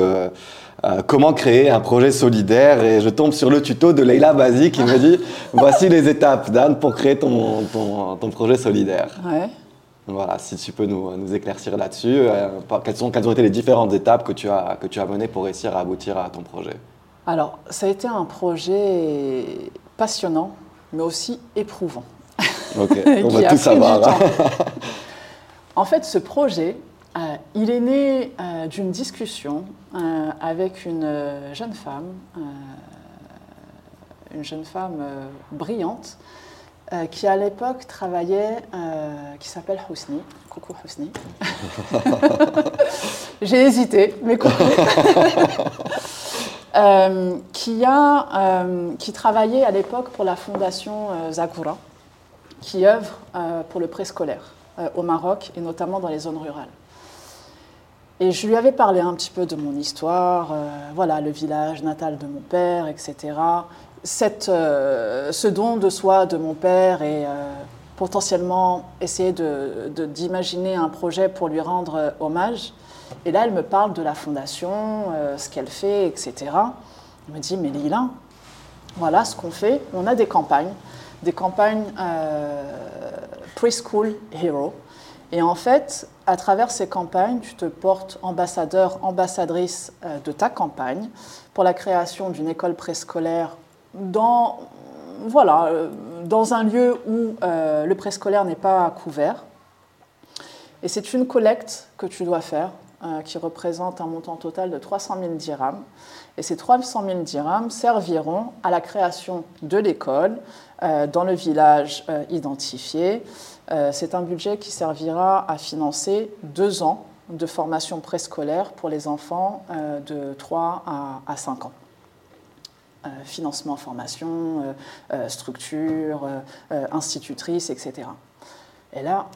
A: euh, comment créer un projet solidaire et je tombe sur le tuto de Leïla Bazi qui me dit voici les étapes, Dan, pour créer ton, ton, ton projet solidaire.
B: Ouais.
A: Voilà, si tu peux nous, nous éclaircir là-dessus, euh, quelles, sont, quelles ont été les différentes étapes que tu as, que tu as menées pour réussir à aboutir à ton projet?
B: Alors, ça a été un projet passionnant, mais aussi éprouvant.
A: Ok, on va tout savoir.
B: temps. En fait, ce projet, euh, il est né euh, d'une discussion euh, avec une euh, jeune femme, euh, une jeune femme euh, brillante, euh, qui à l'époque travaillait, euh, qui s'appelle Housni. Coucou Housni. J'ai hésité, mais coucou. Euh, qui, a, euh, qui travaillait à l'époque pour la fondation euh, qui œuvre euh, pour le préscolaire euh, au Maroc et notamment dans les zones rurales. Et je lui avais parlé un petit peu de mon histoire, euh, voilà, le village natal de mon père, etc. Euh, ce don de soi de mon père et euh, potentiellement essayer d'imaginer un projet pour lui rendre hommage. Et là, elle me parle de la fondation, ce qu'elle fait, etc. Elle me dit, mais Lila, voilà ce qu'on fait. On a des campagnes, des campagnes preschool hero. Et en fait, à travers ces campagnes, tu te portes ambassadeur, ambassadrice euh, de ta campagne pour la création d'une école préscolaire dans, voilà, euh, dans un lieu où euh, le préscolaire n'est pas couvert. Et c'est une collecte que tu dois faire qui représente un montant total de 300 000 dirhams. Et ces 300 000 dirhams serviront à la création de l'école dans le village identifié. Euh, c'est un budget qui servira à financer deux ans de formation préscolaire pour les enfants euh, de 3 à, à 5 ans. Euh, financement, formation, structure, institutrice, etc. Et là,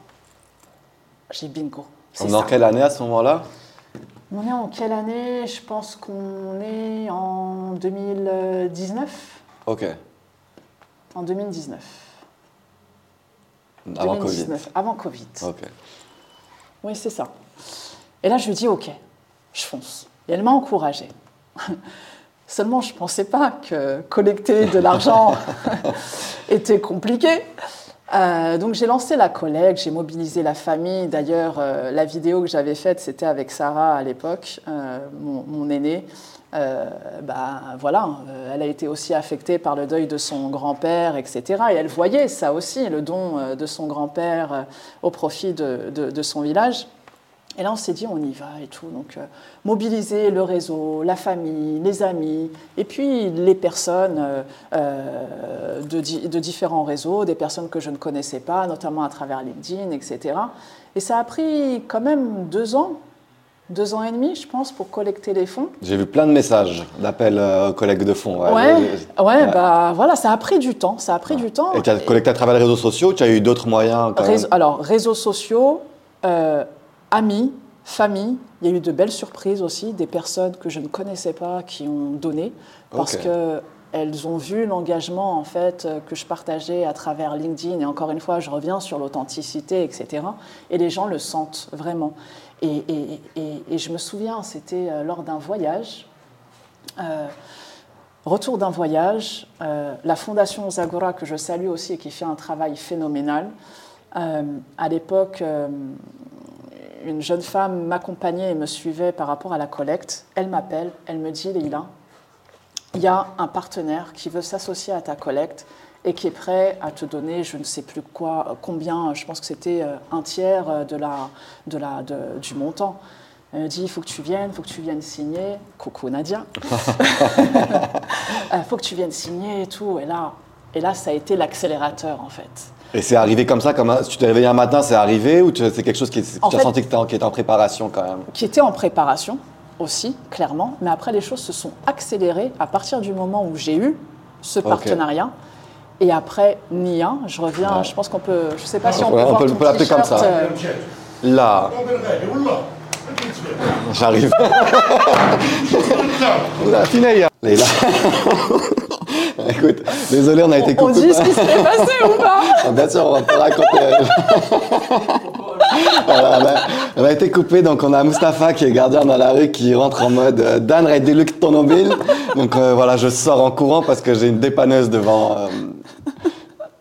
B: j'ai bingo.
A: On est en quelle année à ce moment-là?
B: On est en quelle année? Je pense qu'on est en 2019.
A: Ok,
B: En 2019.
A: Avant
B: 2019, avant Covid.
A: Covid. Ok.
B: Oui, c'est ça. Et là, je lui dis, OK, je fonce. Et elle m'a encouragée. Seulement, je ne pensais pas que collecter de l'argent était compliqué. Euh, donc, j'ai lancé la collecte, j'ai mobilisé la famille. D'ailleurs, euh, la vidéo que j'avais faite, c'était avec Sarah à l'époque, euh, mon, mon aînée. Euh, bah, voilà, euh, elle a été aussi affectée par le deuil de son grand-père, etc. Et elle voyait ça aussi, le don euh, de son grand-père au profit de, son village. Et là, on s'est dit, on y va et tout. Donc, mobiliser le réseau, la famille, les amis, et puis les personnes de, de différents réseaux, des personnes que je ne connaissais pas, notamment à travers LinkedIn, etc. Et ça a pris quand même deux ans, deux ans et demi, je pense, pour collecter les fonds.
A: J'ai vu plein de messages d'appels euh, aux collègues de fonds.
B: Ouais,
A: ouais.
B: ouais, bah voilà, ça a pris du temps, ça a pris du temps.
A: Et tu as collecté à travers les réseaux sociaux, tu as eu d'autres moyens quand
B: Réseau-
A: même
B: alors, réseaux sociaux, euh, amis, famille, il y a eu de belles surprises aussi, des personnes que je ne connaissais pas qui ont donné. Parce
A: Ok.
B: que elles ont vu l'engagement en fait que je partageais à travers LinkedIn. Et encore une fois, je reviens sur l'authenticité, etc. Et les gens le sentent vraiment. Et, je me souviens, c'était euh, lors d'un voyage. Euh, retour d'un voyage, euh, la Fondation Zagora, que je salue aussi et qui fait un travail phénoménal. à l'époque, une jeune femme m'accompagnait et me suivait par rapport à la collecte. Elle m'appelle, elle me dit Leïla, il y a un partenaire qui veut s'associer à ta collecte et qui est prêt à te donner, je ne sais plus quoi, combien, je pense que c'était euh, un tiers euh, de la, de la, du montant. Elle me dit, il faut que tu viennes, il faut que tu viennes signer. Coucou Nadia. Il faut que tu viennes signer et tout. Et là, et là ça a été l'accélérateur en fait.
A: Et c'est arrivé comme ça, comme tu t'es réveillé un matin, c'est arrivé ou c'est quelque chose qui, tu as senti que qui était en préparation quand même?
B: Qui était en préparation aussi, clairement. Mais après, les choses se sont accélérées à partir du moment où j'ai eu ce partenariat. Et après, Nia, je reviens, je pense qu'on peut, je ne sais pas si on peut, on peut, l'appeler comme ça. Euh,
A: Là. J'arrive. Là, là. Écoute, désolé, on a été
B: coupé. On dit ce qui s'est passé ou pas
A: ah, Bien sûr, on va pas raconter. on, a, été coupé, donc on a Mustapha qui est gardien dans la rue qui rentre en mode euh, Dan Rediluk Tonobil. Donc euh, voilà, je sors en courant parce que j'ai une dépanneuse devant. Euh,
B: devant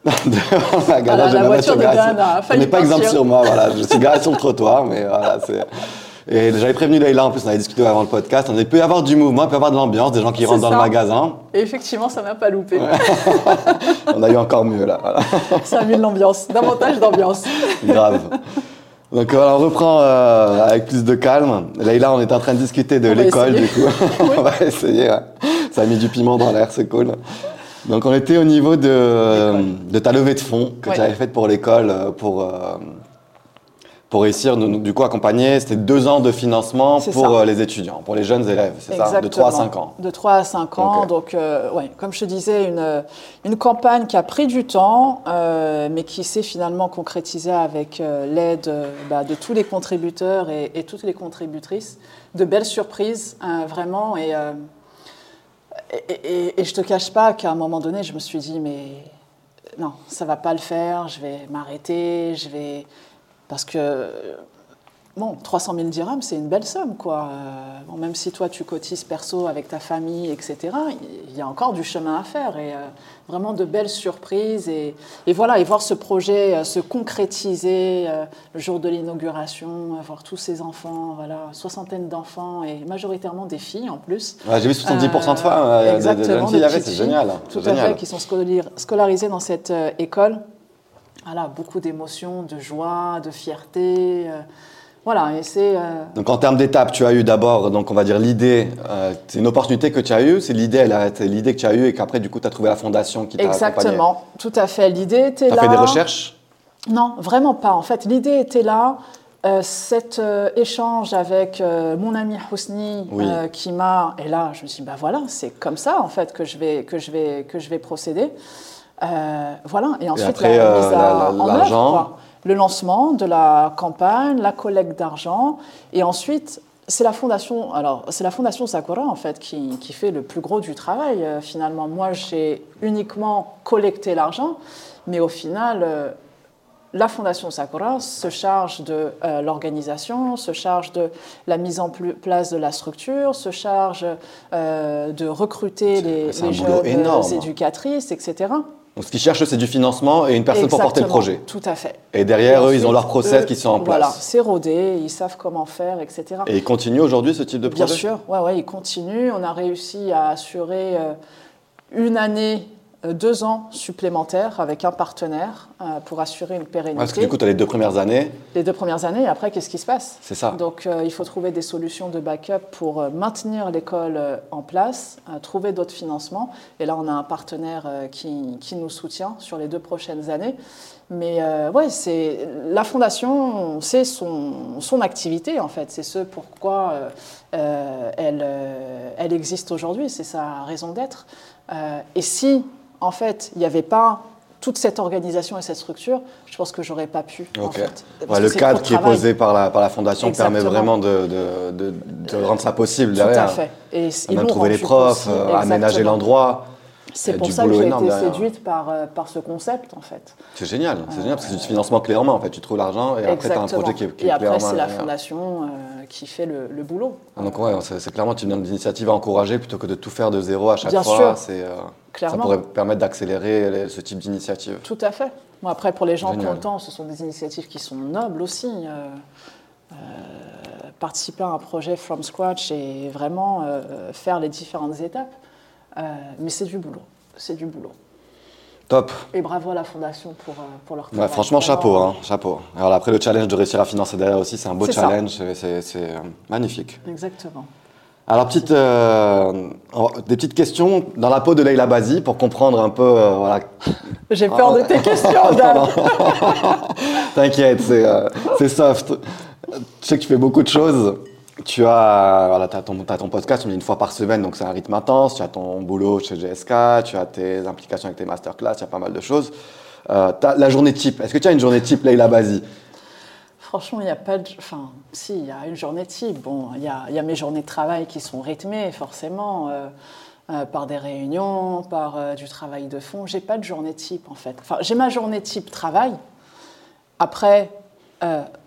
B: la garage la, voiture de
A: n'est pas exemple sur moi, voilà. Je suis garé sur le trottoir, mais voilà, c'est. Et j'avais prévenu Leïla, en plus, on avait discuté avant le podcast. On dit, il peut y avoir du mouvement, il peut y avoir de l'ambiance, des gens qui rentrent dans le magasin.
B: Et effectivement, ça n'a pas loupé.
A: on a eu encore mieux, là.
B: Ça a mis de l'ambiance, davantage d'ambiance.
A: Grave. Donc on reprend euh, avec plus de calme. Leïla, on est en train de discuter de l'école, du coup. on va essayer. Ça a mis du piment dans l'air, c'est cool. Donc on était au niveau de, de ta levée de fonds que tu avais faite pour l'école, euh, pour... Euh, pour réussir, du coup, accompagner, c'était deux ans de financement pour euh, les étudiants, pour les jeunes élèves, c'est ça? De 3 à 5 ans.
B: De 3 à 5 ans. Donc, euh, ouais, comme je te disais, une, une campagne qui a pris du temps, euh, mais qui s'est finalement concrétisée avec l'aide bah, de tous les contributeurs et, toutes les contributrices. De belles surprises, hein, vraiment. Et, et, et, je te cache pas qu'à un moment donné, je me suis dit, mais non, ça va pas le faire, je vais m'arrêter, je vais parce que, bon, 300 000 dirhams, c'est une belle somme, quoi. Euh, bon, même si toi, tu cotises perso avec ta famille, etc., il y a encore du chemin à faire. Et euh, vraiment de belles surprises. Et, voilà, et voir ce projet euh, se concrétiser le jour de l'inauguration, voir tous ces enfants, voilà, soixantaine d'enfants, et majoritairement des filles en plus.
A: j'ai vu 70% de femmes,
B: exactement,
A: de, c'est génial.
B: Tout à fait, qui sont scolarisées dans cette école voilà, beaucoup d'émotions, de joie, de fierté. Euh, voilà, et c'est. Euh,
A: donc en termes d'étapes, tu as eu d'abord, donc on va dire l'idée, euh, c'est une opportunité que tu as eue, c'est l'idée, l'idée que tu as eue et qu'après du coup tu as trouvé la fondation qui t'a
B: Exactement, tout à fait. L'idée était là.
A: Tu as fait des recherches?
B: Non, vraiment pas. En fait, l'idée était là. cet échange avec mon ami Housni qui m'a et là je me suis dit bah voilà c'est comme ça en fait que je vais que je vais que je vais procéder euh, voilà, et ensuite la euh, en œuvre, le lancement de la campagne, la collecte d'argent, et ensuite c'est la fondation, alors c'est la fondation Sakura en fait qui, qui, fait le plus gros du travail euh, finalement. Moi j'ai uniquement collecté l'argent, mais au final la Fondation Sakura se charge de l'organisation, se charge de la mise en place de la structure, se charge de recruter les, les jeunes éducatrices, etc.
A: Donc ce qu'ils cherchent, c'est du financement et une personne pour porter le projet.
B: Tout à fait.
A: Et derrière, eux, ils ont leurs process qui sont en place.
B: Voilà, c'est rodé, ils savent comment faire, etc.
A: Et ils continuent aujourd'hui ce type de projet?
B: Bien sûr, ouais, ouais, ils continuent. On a réussi à assurer euh, une année deux ans supplémentaires avec un partenaire euh, pour assurer une pérennité.
A: parce que du coup, tu as les deux premières années.
B: Les deux premières années, et après, qu'est-ce qui se passe?
A: C'est ça.
B: Donc, euh, il faut trouver des solutions de backup pour maintenir l'école en place, trouver d'autres financements. Et là, on a un partenaire qui, qui, nous soutient sur les deux prochaines années. Mais ouais, c'est la fondation, c'est son, son, activité en fait. C'est ce pourquoi elle, elle existe aujourd'hui. C'est sa raison d'être. et si en fait, il n'y avait pas toute cette organisation et cette structure, je pense que j'aurais pas pu.
A: le cadre qui est posé par la, par la fondation permet vraiment de, rendre ça possible derrière.
B: Tout à fait.
A: Et, trouver les profs, euh, aménager l'endroit.
B: C'est
A: a
B: pour ça que j'ai été
A: derrière.
B: séduite par, euh, par ce concept, en fait.
A: C'est génial, c'est génial parce que c'est du financement clé en main en fait. Tu trouves l'argent et après tu as un projet qui est, qui
B: Et
A: est en
B: après, c'est la fondation euh, qui fait le, le boulot.
A: Ah, Donc ouais, c'est clairement tu viens d'initiative à encourager plutôt que de tout faire de zéro à chaque
B: Bien
A: fois.
B: sûr.
A: Ça pourrait permettre d'accélérer ce type d'initiative.
B: Tout à fait. Bon, après, pour les gens qui
A: Génial.
B: ont le temps, ce sont des initiatives qui sont nobles aussi. Euh, euh, participer à un projet from scratch et vraiment euh, faire les différentes étapes. Euh, mais c'est du boulot. C'est du boulot.
A: Top.
B: Et bravo à la Fondation pour, pour leur
A: Ouais,
B: travail.
A: franchement, chapeau, hein, chapeau. Alors après, le challenge de réussir à financer derrière aussi, c'est un beau challenge, c'est- magnifique.
B: Exactement.
A: Alors, petite, euh, oh, des petites questions dans la peau de Leila Bazi pour comprendre un peu, euh, voilà.
B: J'ai peur
A: Ah,
B: de tes questions, Dan.
A: T'inquiète, c'est euh, c'est soft. Je sais que tu fais beaucoup de choses. Tu as, voilà, as ton, t'as ton podcast, me dis une fois par semaine, donc c'est un rythme intense. Tu as ton boulot chez GSK, tu as tes implications avec tes masterclass, il y a pas mal de choses. Euh, t'as la journée type. Est-ce que tu as une journée type, Leila Bazi?
B: Franchement, il n'y a pas de. Enfin, si, il y a une journée type. Bon, il y a, mes journées de travail qui sont rythmées, forcément, euh, euh, par des réunions, par euh, du travail de fond. J'ai pas de journée type, en fait. Enfin, j'ai ma journée type travail. Après,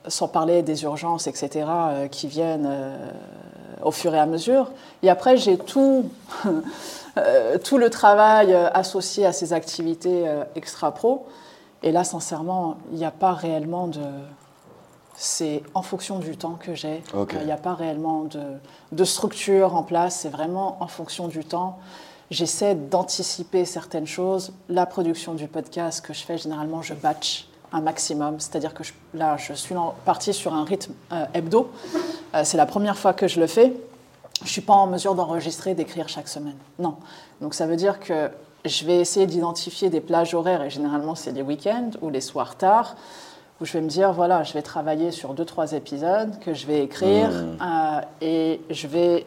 B: sans parler des urgences, etc., qui viennent au fur et à mesure. Et après, j'ai tout, tout le travail associé à ces activités extra-pro. Et là, sincèrement, il n'y a pas réellement de. C'est en fonction du temps que j'ai. Euh, Il n'y a pas réellement de, de structure en place. C'est vraiment en fonction du temps. J'essaie d'anticiper certaines choses. La production du podcast que je fais, généralement, je batch un maximum. C'est-à-dire que je- là, je suis partie sur un rythme euh, hebdo. Euh, c'est la première fois que je le fais. Je ne suis pas en mesure d'enregistrer, d'écrire chaque semaine. Non. Donc ça veut dire que je vais essayer d'identifier des plages horaires, et généralement c'est les week-ends ou les soirs tard, où je vais me dire, voilà, je vais travailler sur deux, trois épisodes que je vais écrire, euh, et je vais,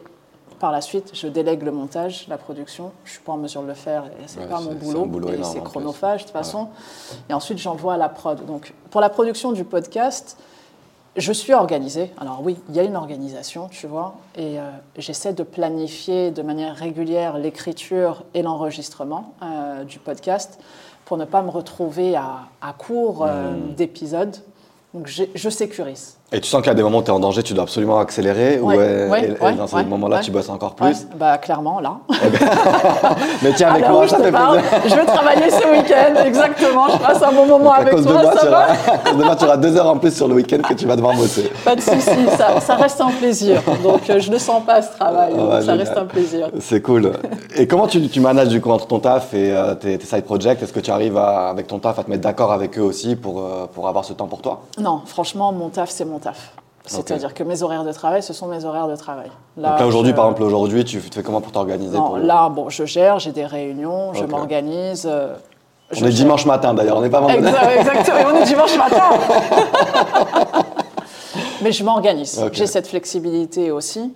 B: par la suite, je délègue le montage, la production. Je ne suis pas en mesure de le faire, et c'est
A: Ouais,
B: pas mon boulot,
A: boulot
B: et c'est chronophage de toute façon. Et ensuite, j'envoie à la prod. Donc, pour la production du podcast, je suis organisée. Alors oui, il y a une organisation, tu vois, et euh, j'essaie de planifier de manière régulière l'écriture et l'enregistrement euh, du podcast pour ne pas me retrouver à, à court euh,
A: Hmm.
B: d'épisodes. Donc je sécurise.
A: Et tu sens a des moments où tu es en danger, tu dois absolument accélérer
B: Ouais,
A: ou euh,
B: ouais,
A: et- dans ces moments-là, tu bosses encore plus
B: bah clairement là.
A: Mais tiens, avec
B: Alors
A: moi, ça
B: te
A: fait
B: parle.
A: plaisir.
B: Je vais travailler ce week-end, exactement. Je passe un bon moment
A: à
B: avec
A: cause, de
B: toi,
A: moi,
B: ça va
A: auras, à cause de moi, tu auras deux heures en plus sur le week-end que tu vas devoir bosser.
B: Pas de souci, ça, ça reste un plaisir. Donc euh, je ne sens pas ce travail,
A: Ah
B: donc ça
A: génial.
B: reste un plaisir.
A: C'est cool. Et comment tu, tu manages du coup entre ton taf et euh, tes, tes side projects? Est-ce que tu arrives à- avec ton taf à te mettre d'accord avec eux aussi pour, euh, pour avoir ce temps pour toi?
B: Non, franchement, mon taf, c'est mon taf. C'est-à-dire que mes horaires de travail, ce sont mes horaires de travail.
A: Donc là aujourd'hui,
B: je-
A: par exemple, aujourd'hui, tu fais comment pour t'organiser pour-
B: là, bon, je gère, j'ai des réunions, je m'organise. euh,
A: On
B: je
A: est dimanche matin d'ailleurs, on n'est pas vendredi.
B: Exact- Exactement, on est dimanche matin. Mais je m'organise. J'ai cette flexibilité aussi.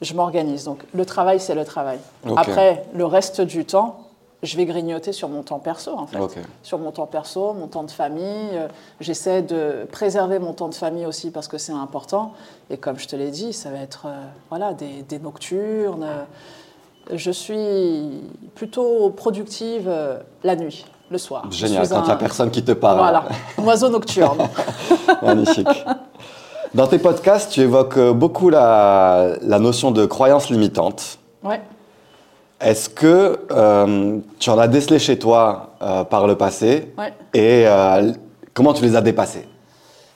B: Je m'organise. Donc le travail, c'est le travail. Après, le reste du temps, je vais grignoter sur mon temps perso, en fait. Sur mon temps perso, mon temps de famille. Euh, J'essaie de préserver mon temps de famille aussi parce que c'est important. Et comme je te l'ai dit, ça va être euh, voilà, des, des nocturnes. Euh, Je suis plutôt productive euh, la nuit, le soir.
A: Génial, quand il n'y a personne qui te parle.
B: Voilà, oiseau nocturne.
A: Magnifique. Dans tes podcasts, tu évoques beaucoup la, la notion de croyance limitante.
B: Ouais.
A: Est-ce que euh, tu en as décelé chez toi euh, par le passé
B: Ouais.
A: et euh, comment tu les as dépassées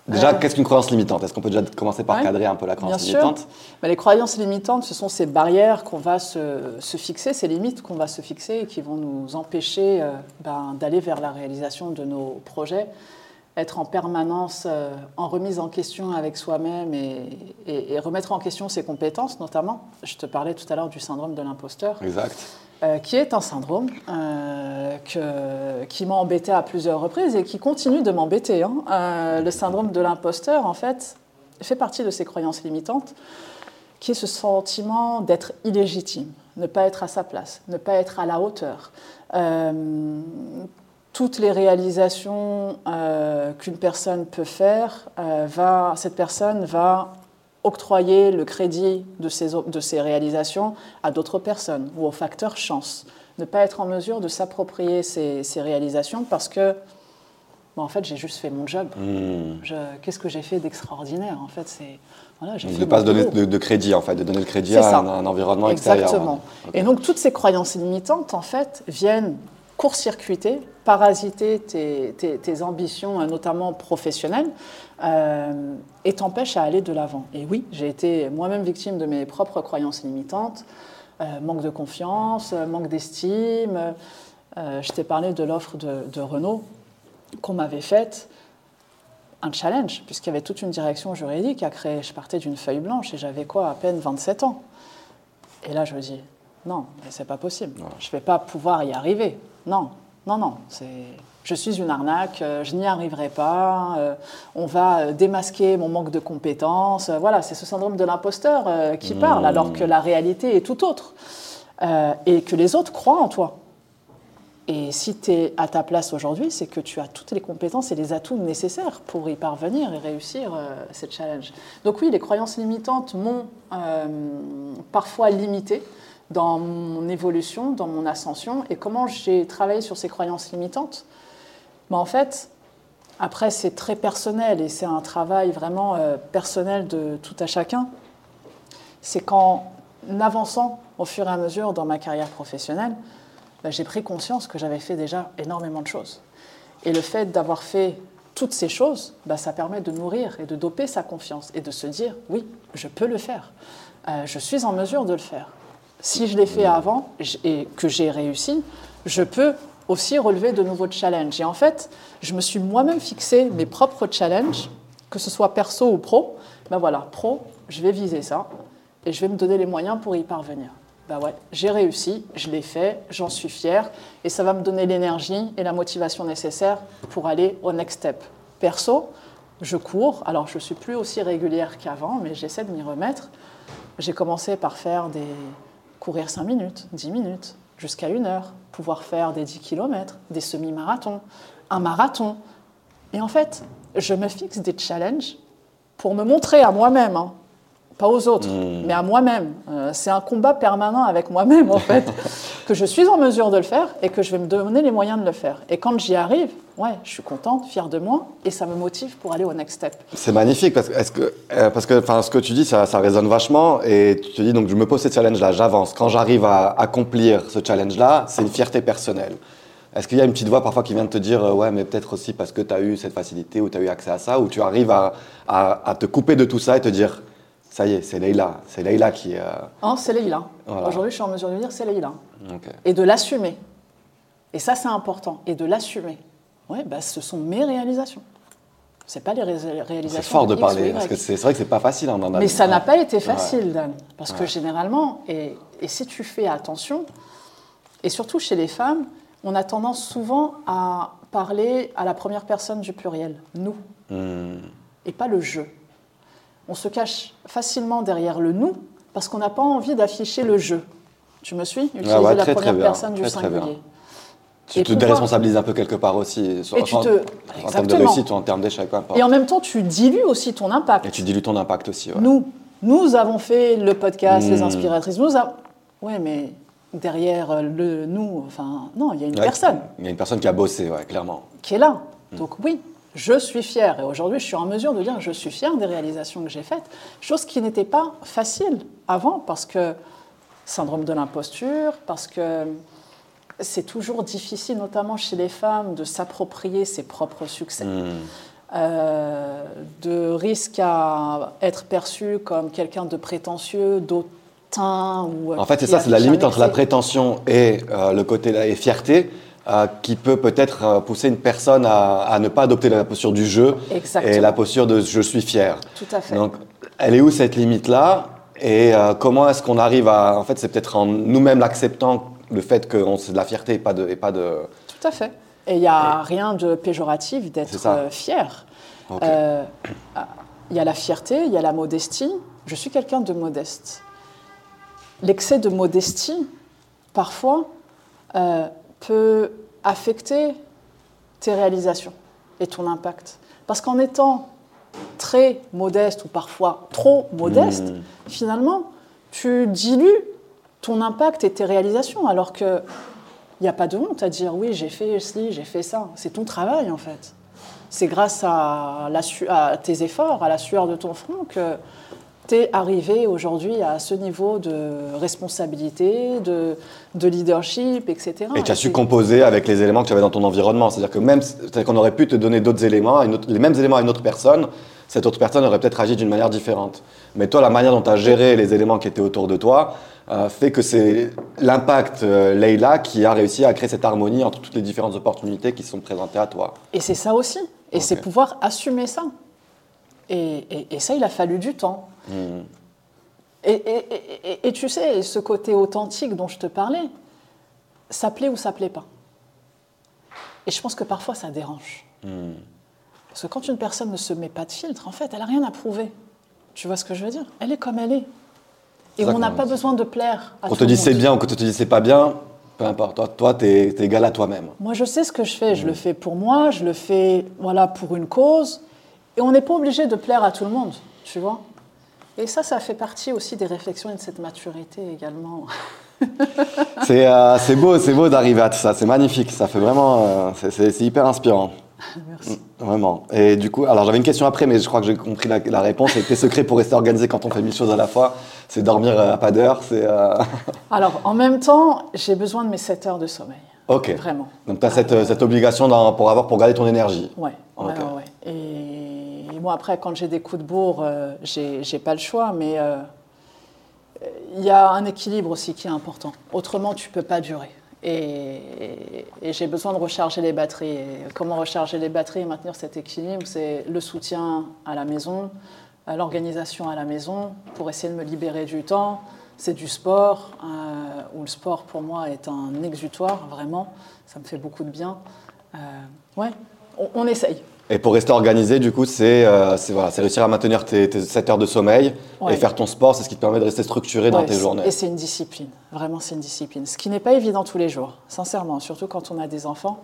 A: Déjà, qu'est-ce qu'une croyance limitante? Est-ce qu'on peut déjà commencer par
B: Ouais.
A: cadrer un peu la
B: Bien
A: croyance
B: sûr.
A: limitante?
B: Mais les croyances limitantes, ce sont ces barrières qu'on va se, se fixer, ces limites qu'on va se fixer et qui vont nous empêcher ben, d'aller vers la réalisation de nos projets, être en permanence euh, en remise en question avec soi-même et, et- et remettre en question ses compétences notamment. Je te parlais tout à l'heure du syndrome de l'imposteur.
A: Exact.
B: euh, qui est un syndrome euh, que- qui m'a embêté à plusieurs reprises et qui continue de m'embêter. hein. Le syndrome de l'imposteur, en fait, fait partie de ces croyances limitantes, qui est ce sentiment d'être illégitime, ne pas être à sa place, ne pas être à la hauteur. Toutes les réalisations euh, qu'une personne peut faire, euh, va, cette personne va octroyer le crédit de ces, de ces réalisations à d'autres personnes ou au facteur chance. ne pas être en mesure de s'approprier ses, réalisations parce que, bon, en fait, j'ai juste fait mon job.
A: Hmm.
B: Qu'est-ce que j'ai fait d'extraordinaire En fait, c'est voilà,
A: de ne pas se donner de, crédit, en fait, de donner le crédit à un, environnement
B: extérieur.
A: Exactement.
B: Et donc, toutes ces croyances limitantes, en fait, viennent court-circuiter, parasiter tes, tes, ambitions, notamment professionnelles, euh, et t'empêchent à aller de l'avant. Et oui, j'ai été moi-même victime de mes propres croyances limitantes, euh, manque de confiance, manque d'estime. Euh, je t'ai parlé de l'offre de, de Renault qu'on m'avait faite un challenge, puisqu'il y avait toute une direction juridique à créer. Je partais d'une feuille blanche et j'avais quoi, à peine 27 ans. Et là, je me dis, non, c'est pas possible. Je ne vais pas pouvoir y arriver. Non, non, non. Je suis une arnaque, euh, je n'y arriverai pas, euh, on va euh, démasquer mon manque de compétences. Voilà, c'est ce syndrome de l'imposteur qui parle, alors que la réalité est tout autre. et que les autres croient en toi. Et si tu es à ta place aujourd'hui, c'est que tu as toutes les compétences et les atouts nécessaires pour y parvenir et réussir euh, cette challenge. Donc oui, les croyances limitantes m'ont parfois limité dans mon évolution, dans mon ascension. Et comment j'ai travaillé sur ces croyances limitantes ben, En fait, après, c'est très personnel et c'est un travail vraiment euh, personnel de tout à chacun. C'est qu'en avançant au fur et à mesure dans ma carrière professionnelle, bah, j'ai pris conscience que j'avais fait déjà énormément de choses. Et le fait d'avoir fait toutes ces choses, bah, ça permet de nourrir et de doper sa confiance et de se dire oui, je peux le faire. Euh, je suis en mesure de le faire. Si je l'ai fait avant et que j'ai réussi, je peux aussi relever de nouveaux challenges. Et en fait, je me suis moi-même fixé mes propres challenges, que ce soit perso ou pro. Ben voilà, pro, je vais viser ça et je vais me donner les moyens pour y parvenir bah ouais, j'ai réussi, je l'ai fait, j'en suis fière, et ça va me donner l'énergie et la motivation nécessaire pour aller au next step. Perso, je cours, alors je suis plus aussi régulière qu'avant, mais j'essaie de m'y remettre. J'ai commencé par faire des courir 5 minutes, 10 minutes, jusqu'à une heure, pouvoir faire des 10 km, des semi-marathons, un marathon. Et en fait, je me fixe des challenges pour me montrer à moi-même, hein, pas aux autres, hmm. mais à moi-même. Euh, c'est un combat permanent avec moi-même, en fait, que je suis en mesure de le faire et que je vais me donner les moyens de le faire. Et quand j'y arrive, ouais, je suis contente, fière de moi, et ça me motive pour aller au next step.
A: C'est magnifique, parce, que, euh, parce que ce que tu dis, ça, ça, résonne vachement, et tu te dis, donc je me pose ce challenge-là, j'avance. Quand j'arrive à accomplir ce challenge-là, c'est une fierté personnelle. Est-ce qu'il y a une petite voix parfois qui vient de te dire, euh, ouais, mais peut-être aussi parce que tu as eu cette facilité ou tu as eu accès à ça, ou tu arrives à, à, te couper de tout ça et te dire, ça y est, c'est Leïla. C'est Leïla qui. Euh...
B: Oh, c'est Leïla. Aujourd'hui, je suis en mesure de dire c'est Leïla. Et de l'assumer. Et ça, c'est important. Et de l'assumer. Oui, bah, ce sont mes réalisations. C'est pas les réalisations.
A: C'est fort de, parler, parce que c'est vrai que c'est pas facile en
B: Mais ça n'a pas été facile, Dan. Parce que généralement, et, et, si tu fais attention, et surtout chez les femmes, on a tendance souvent à parler à la première personne du pluriel, nous, hmm. et pas le je on se cache facilement derrière le nous parce qu'on n'a pas envie d'afficher le je. Tu me suis?
A: Utiliser ah la première personne du singulier. Tu te déresponsabilises un peu quelque part aussi,
B: en, te...
A: en termes de réussite ou en termes d'échec.
B: Et en même temps, tu dilues aussi ton impact.
A: Et tu dilues ton impact aussi.
B: Nous, nous avons fait le podcast, les hmm. inspiratrices. Nous Oui, mais derrière le nous, enfin, non, il y a une personne.
A: Il y a une personne qui a bossé, ouais, clairement.
B: Qui est là. Hmm. Donc oui, je suis fière. Et aujourd'hui, je suis en mesure de dire je suis fière des réalisations que j'ai faites, chose qui n'était pas facile avant parce que syndrome de l'imposture, parce que c'est toujours difficile, notamment chez les femmes, de s'approprier ses propres succès. Hmm. Euh, de risque à être perçu comme quelqu'un de prétentieux, d'autant ou
A: en fait c'est ça c'est la limite entre la prétention et euh, le côté et fierté euh, qui peut peut-être euh, pousser une personne à, ne pas adopter la posture du jeu et la posture de je suis fier.
B: Tout à fait.
A: Donc, elle est où cette limite-là? Et euh, comment est-ce qu'on arrive à. En fait, c'est peut-être en nous-mêmes l'acceptant le fait que c'est de la fierté et pas de. Et pas de...
B: Tout à fait. Et il n'y a rien de péjoratif d'être fier. Il y a la fierté, il y a la modestie. Je suis quelqu'un de modeste. L'excès de modestie, parfois, peut affecter tes réalisations et ton impact. Parce qu'en étant très modeste ou parfois trop modeste, hmm. finalement, tu dilues ton impact et tes réalisations, alors que Il n'y a pas de honte à dire oui, j'ai fait ceci, j'ai fait ça. C'est ton travail en fait. C'est grâce à, la à tes efforts, à la sueur de ton front que es arrivé aujourd'hui à ce niveau de responsabilité, de, de leadership, etc.
A: Et tu as su composer avec les éléments que tu avais dans ton environnement. C'est-à-dire que même qu'on aurait pu te donner d'autres éléments, les mêmes éléments à une autre personne, cette autre personne aurait peut-être agi d'une manière différente. Mais toi, la manière dont tu as géré les éléments qui étaient autour de toi euh, fait que c'est l'impact euh, Leïla qui a réussi à créer cette harmonie entre toutes les différentes opportunités qui sont présentées à toi.
B: Et c'est ça aussi. Et c'est pouvoir assumer ça. Et, ça, il a fallu du temps. Hmm. Et, tu sais, ce côté authentique dont je te parlais, ça plaît ou ça plaît pas. Et je pense que parfois ça dérange. Hmm. Parce que quand une personne ne se met pas de filtre, en fait, elle n'a rien à prouver. Tu vois ce que je veux dire? Elle est comme elle est. Et on n'a pas besoin de plaire
A: à Quand on te dit c'est bien ou quand on te dit c'est pas bien, peu importe. Toi, tu es, égal à toi-même.
B: Moi, je sais ce que je fais. Je le fais pour moi, je le fais voilà, pour une cause. Et on n'est pas obligé de plaire à tout le monde, tu vois. Et ça, ça fait partie aussi des réflexions et de cette maturité également.
A: Euh, c'est beau, c'est beau d'arriver à tout ça. C'est magnifique. Ça fait vraiment, euh, c'est hyper inspirant.
B: Merci.
A: Mm, vraiment. Et du coup, alors j'avais une question après, mais je crois que j'ai compris la, réponse. Et tes secrets pour rester organisé quand on fait mille choses à la fois, c'est dormir euh, à pas d'heure. C'est. Euh,
B: alors, en même temps, j'ai besoin de mes 7 heures de sommeil.
A: Ok.
B: Vraiment.
A: Donc, tu as cette, cette, obligation pour avoir pour garder ton énergie.
B: Ouais. ouais, ouais, Et moi, après, quand j'ai des coups de bourre, euh, j'ai pas le choix, mais il y a un équilibre aussi qui est important. Autrement, tu peux pas durer. Et, j'ai besoin de recharger les batteries. comment recharger les batteries et maintenir cet équilibre C'est le soutien à la maison, l'organisation à la maison pour essayer de me libérer du temps. C'est du sport, euh, où le sport pour moi est un exutoire, vraiment. Ça me fait beaucoup de bien. Euh, ouais, on essaye.
A: Et pour rester organisé, du coup, c'est euh, voilà, réussir à maintenir tes, 7 heures de sommeil et faire ton sport, c'est ce qui te permet de rester structuré dans tes journées.
B: Et c'est une discipline, vraiment c'est une discipline. Ce qui n'est pas évident tous les jours, sincèrement, surtout quand on a des enfants.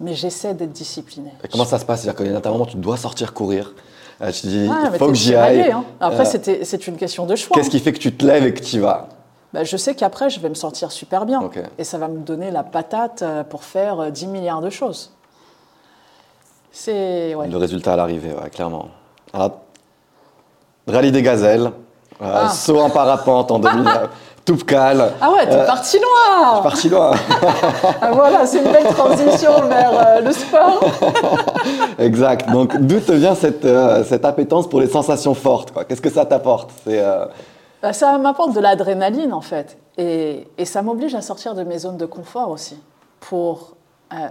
B: Mais j'essaie d'être discipliné.
A: Et comment ça se passe? C'est-à-dire qu'il y a un moment tu dois sortir courir. Euh, tu dis, il faut que j'y aille.
B: Hein. Après, euh, c'est une question de choix.
A: Qu'est-ce qui fait que tu te lèves et que tu y vas?
B: Bah, je sais qu'après, je vais me sentir super bien. Et ça va me donner la patate pour faire 10 milliards de choses. C'est
A: le résultat à l'arrivée, clairement. rallye des gazelles, euh, ah. saut en parapente en 2000. Toupcal.
B: Ah ouais, t'es euh, parti loin
A: Je parti loin
B: ah, Voilà, c'est une belle transition vers euh, le sport
A: Exact. Donc, d'où te vient cette, cette, appétence pour les sensations fortes Qu'est-ce que ça t'apporte?
B: Bah, Ça m'apporte de l'adrénaline, en fait. Et, et ça m'oblige à sortir de mes zones de confort aussi, pour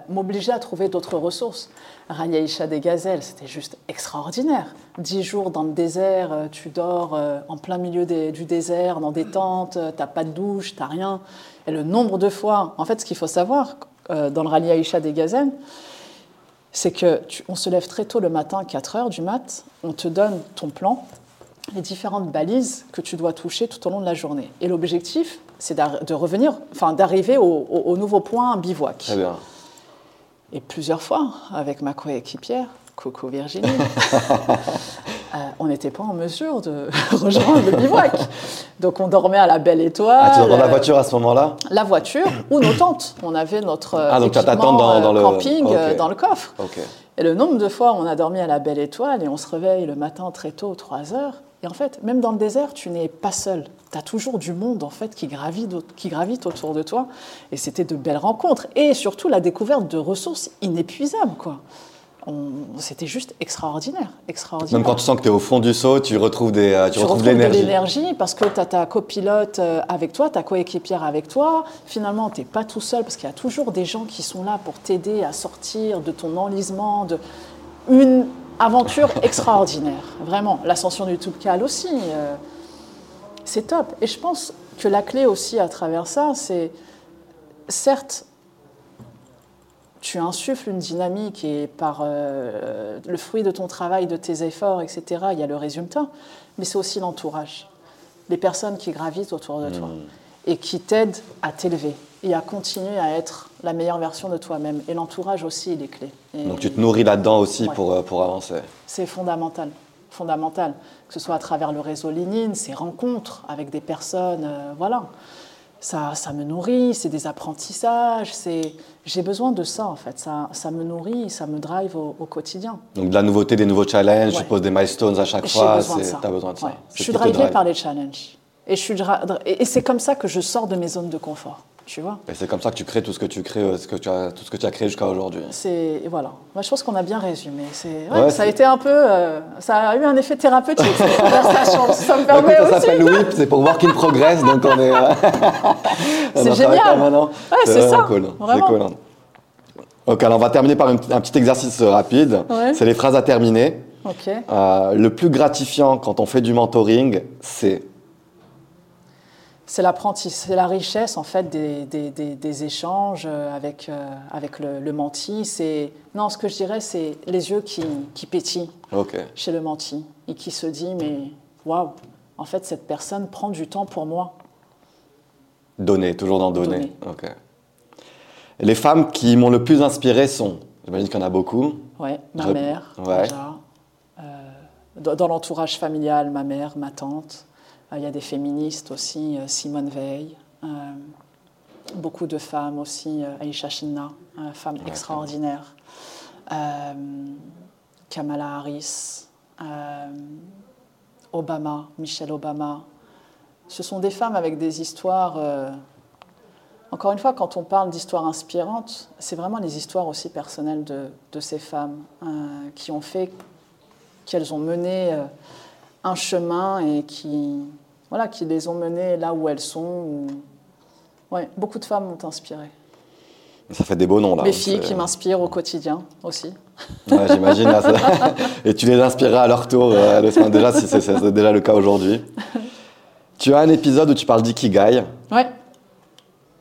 B: m'obliger à trouver d'autres ressources. Rania des Gazelles, c'était juste extraordinaire. Dix jours dans le désert, euh, tu dors euh, en plein milieu du désert, dans des tentes, euh, t'as pas de douche, t'as rien. Et le nombre de fois, en fait, ce qu'il faut savoir dans le Rania Isha des Gazelles, c'est que on se lève très tôt le matin, 4 heures du mat, on te donne ton plan, les différentes balises que tu dois toucher tout au long de la journée. Et l'objectif, c'est de revenir, enfin d'arriver au, au, nouveau point bivouac.
A: Très bien.
B: Et plusieurs fois, avec ma coéquipière, Coco Virginie, euh, on n'était pas en mesure de rejoindre le bivouac. Donc on dormait à la belle étoile.
A: Ah, tu dors dans la voiture à ce moment-là?
B: La voiture ou nos tentes. On avait notre ah, donc équipement dans, dans le... camping euh, dans le coffre. Et le nombre de fois où on a dormi à la belle étoile et on se réveille le matin très tôt, 3 heures, et en fait, même dans le désert, tu n'es pas seul. Tu as toujours du monde en fait qui gravite, qui gravite autour de toi. Et c'était de belles rencontres. Et surtout la découverte de ressources inépuisables. quoi. C'était juste extraordinaire, extraordinaire.
A: Même quand tu sens que tu es au fond du saut, tu retrouves, des, euh, tu, tu retrouves,
B: de l'énergie. parce que tu as ta copilote euh, avec toi, ta coéquipière avec toi. Finalement, tu n'es pas tout seul parce qu'il y a toujours des gens qui sont là pour t'aider à sortir de ton enlisement. De... Une, aventure extraordinaire, vraiment. L'ascension du Toubkal aussi, euh, c'est top. Et je pense que la clé aussi à travers ça, c'est certes, tu insuffles une dynamique et par euh, le fruit de ton travail, de tes efforts, etc., il y a le résultat, mais c'est aussi l'entourage, les personnes qui gravitent autour de toi mmh. et qui t'aident à t'élever et à continuer à être la meilleure version de toi-même. Et l'entourage aussi, il est clé.
A: Donc tu te nourris là-dedans aussi pour, euh, pour avancer
B: C'est fondamental, fondamental. Que ce soit à travers le réseau LinkedIn, ces rencontres avec des personnes, euh, voilà. ça, ça me nourrit, c'est des apprentissages, c'est j'ai besoin de ça en fait. Ça, ça me nourrit, ça me drive au, au quotidien.
A: Donc de la nouveauté, des nouveaux challenges,
B: Ouais.
A: tu poses des milestones à chaque fois.
B: ça.
A: T'as besoin de ça.
B: Ouais. Je suis drivée
A: drive.
B: par les challenges. Et, je suis et c'est comme ça que je sors de mes zones de confort. Tu vois
A: Et c'est comme ça que tu crées tout ce que tu crées, euh, ce que tu as, tout ce que tu as créé jusqu'à aujourd'hui.
B: C'est voilà. Moi, je pense qu'on a bien résumé. C'est ouais,
A: Ouais,
B: ça a été un peu, euh, ça a eu un effet thérapeutique cette conversation. Ça me
A: Bah,
B: permet
A: écoute, ça s'appelle WIP, c'est pour Work in Progress, donc on est. euh,
B: C'est génial. Ouais, c'est
A: vraiment
B: ça,
A: Cool. C'est cool. Ok, alors on va terminer par une- un petit exercice rapide.
B: Ouais.
A: C'est les phrases à terminer.
B: Ok.
A: Euh, le plus gratifiant quand on fait du mentoring, c'est.
B: C'est l'apprentissage, c'est la richesse en fait des, des, des- des échanges euh, avec, euh, avec le, le menti. C'est non, ce que je dirais, c'est les yeux qui, qui pétillent chez le menti et qui se dit mais waouh, en fait cette personne prend du temps pour moi.
A: Donner, toujours dans donner.
B: Donner.
A: Les femmes qui m'ont le plus inspiré sont. J'imagine qu'il y en a beaucoup.
B: Ouais, ma
A: Je-
B: mère
A: ouais.
B: déjà. Euh, dans l'entourage familial, ma mère, ma tante. Euh, Il y a des féministes aussi, euh, Simone Veil. Euh, beaucoup de femmes aussi, Aisha Shinna, femme extraordinaire. Kamala Harris, Obama, Michelle Obama. Ce sont des femmes avec des histoires. encore une fois, quand on parle d'histoires inspirantes, c'est vraiment les histoires aussi personnelles de, de ces femmes euh, qui ont fait qu'elles ont mené euh, un chemin et qui, voilà, qui les ont menées là où elles sont. où- Ouais, beaucoup de femmes m'ont inspiré.
A: Ça fait des beaux noms là.
B: Mes filles
A: C'est-
B: qui m'inspirent au quotidien aussi.
A: Ouais, J'imagine. Et tu les inspireras à leur tour. euh, le déjà, si c'est déjà le cas aujourd'hui. Tu as un épisode où tu parles d'ikigai.
B: Ouais,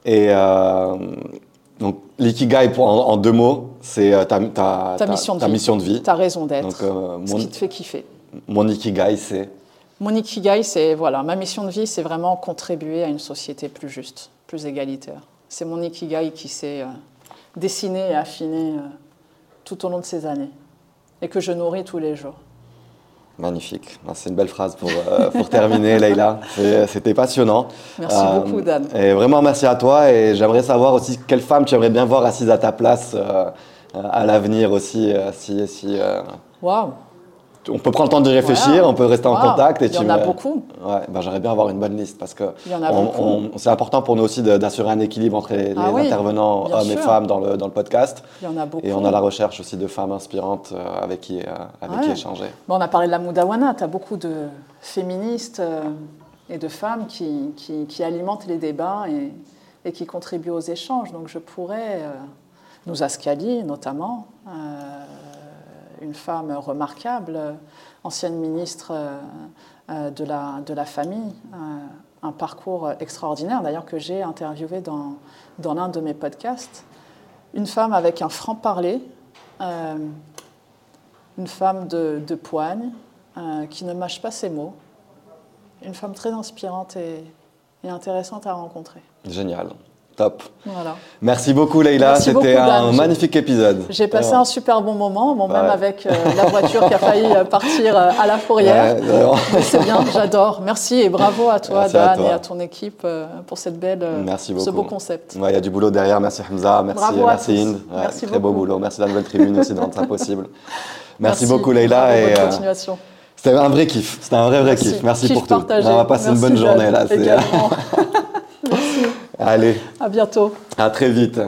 A: Et euh, donc, l'ikigai, en, en deux mots, c'est euh, ta, ta,
B: Ta mission de vie.
A: mission de vie.
B: tu as raison d'être.
A: Euh,
B: Ce qui te fait kiffer.
A: mon ikigai, c'est.
B: Mon ikigai, c'est voilà, ma mission de vie, c'est vraiment contribuer à une société plus juste, plus égalitaire. C'est mon ikigai qui s'est euh, dessiné et affiné euh, tout au long de ces années et que je nourris tous les jours.
A: Magnifique. C'est une belle phrase pour, euh, pour terminer, Leïla. C'était passionnant.
B: Merci
A: Euh,
B: beaucoup, Dan.
A: Et vraiment, merci à toi. Et j'aimerais savoir aussi quelle femme tu aimerais bien voir assise à ta place euh, à l'avenir aussi. si, si,
B: Waouh!
A: On peut prendre le temps d'y réfléchir,
B: Voilà.
A: on peut rester en contact. Et
B: Il y
A: tu
B: en a beaucoup.
A: Ouais, ben, j'aimerais bien avoir une bonne liste parce que c'est important pour nous aussi d'assurer un équilibre entre les,
B: Ah
A: les
B: oui,
A: intervenants hommes et femmes dans le, dans le podcast.
B: Il y en a beaucoup.
A: Et on a la recherche aussi de femmes inspirantes euh, avec qui, euh, avec qui échanger.
B: Bon, on a parlé de la Moudawana, tu as beaucoup de féministes euh, et de femmes qui, qui- qui alimentent les débats et, et qui contribuent aux échanges. Donc je pourrais, nous Ascali notamment, euh, une femme remarquable, ancienne ministre euh, euh, de, la, de la famille, euh, un parcours extraordinaire d'ailleurs que j'ai interviewé dans, dans l'un de mes podcasts. Une femme avec un franc-parler. une femme de, poigne qui ne mâche pas ses mots, une femme très inspirante et, et intéressante à rencontrer.
A: Génial. Top.
B: Voilà.
A: Merci beaucoup, Leïla. C'était un magnifique épisode.
B: J'ai passé un super bon moment, bon, même avec euh, la voiture qui a failli euh, partir euh, à la fourrière.
A: Ouais,
B: c'est bien, j'adore. Merci et bravo à toi,
A: Merci à
B: Dan,
A: toi.
B: et à ton équipe euh, pour cette belle,
A: Merci
B: ce beau concept.
A: Ouais, Il y a du boulot derrière. Merci Hamza, merci,
B: Bravo
A: merci. Inde.
B: Merci
A: très beau boulot. Merci la nouvelle tribune aussi de rendre ça possible. Merci, beaucoup, Leïla. Et,
B: bonne continuation.
A: C'était un vrai kiff. C'était un vrai, vrai
B: Merci.
A: kiff. Merci
B: Kiff
A: pour tout. On va passer une bonne journée là. Allez.
B: À bientôt.
A: À très vite.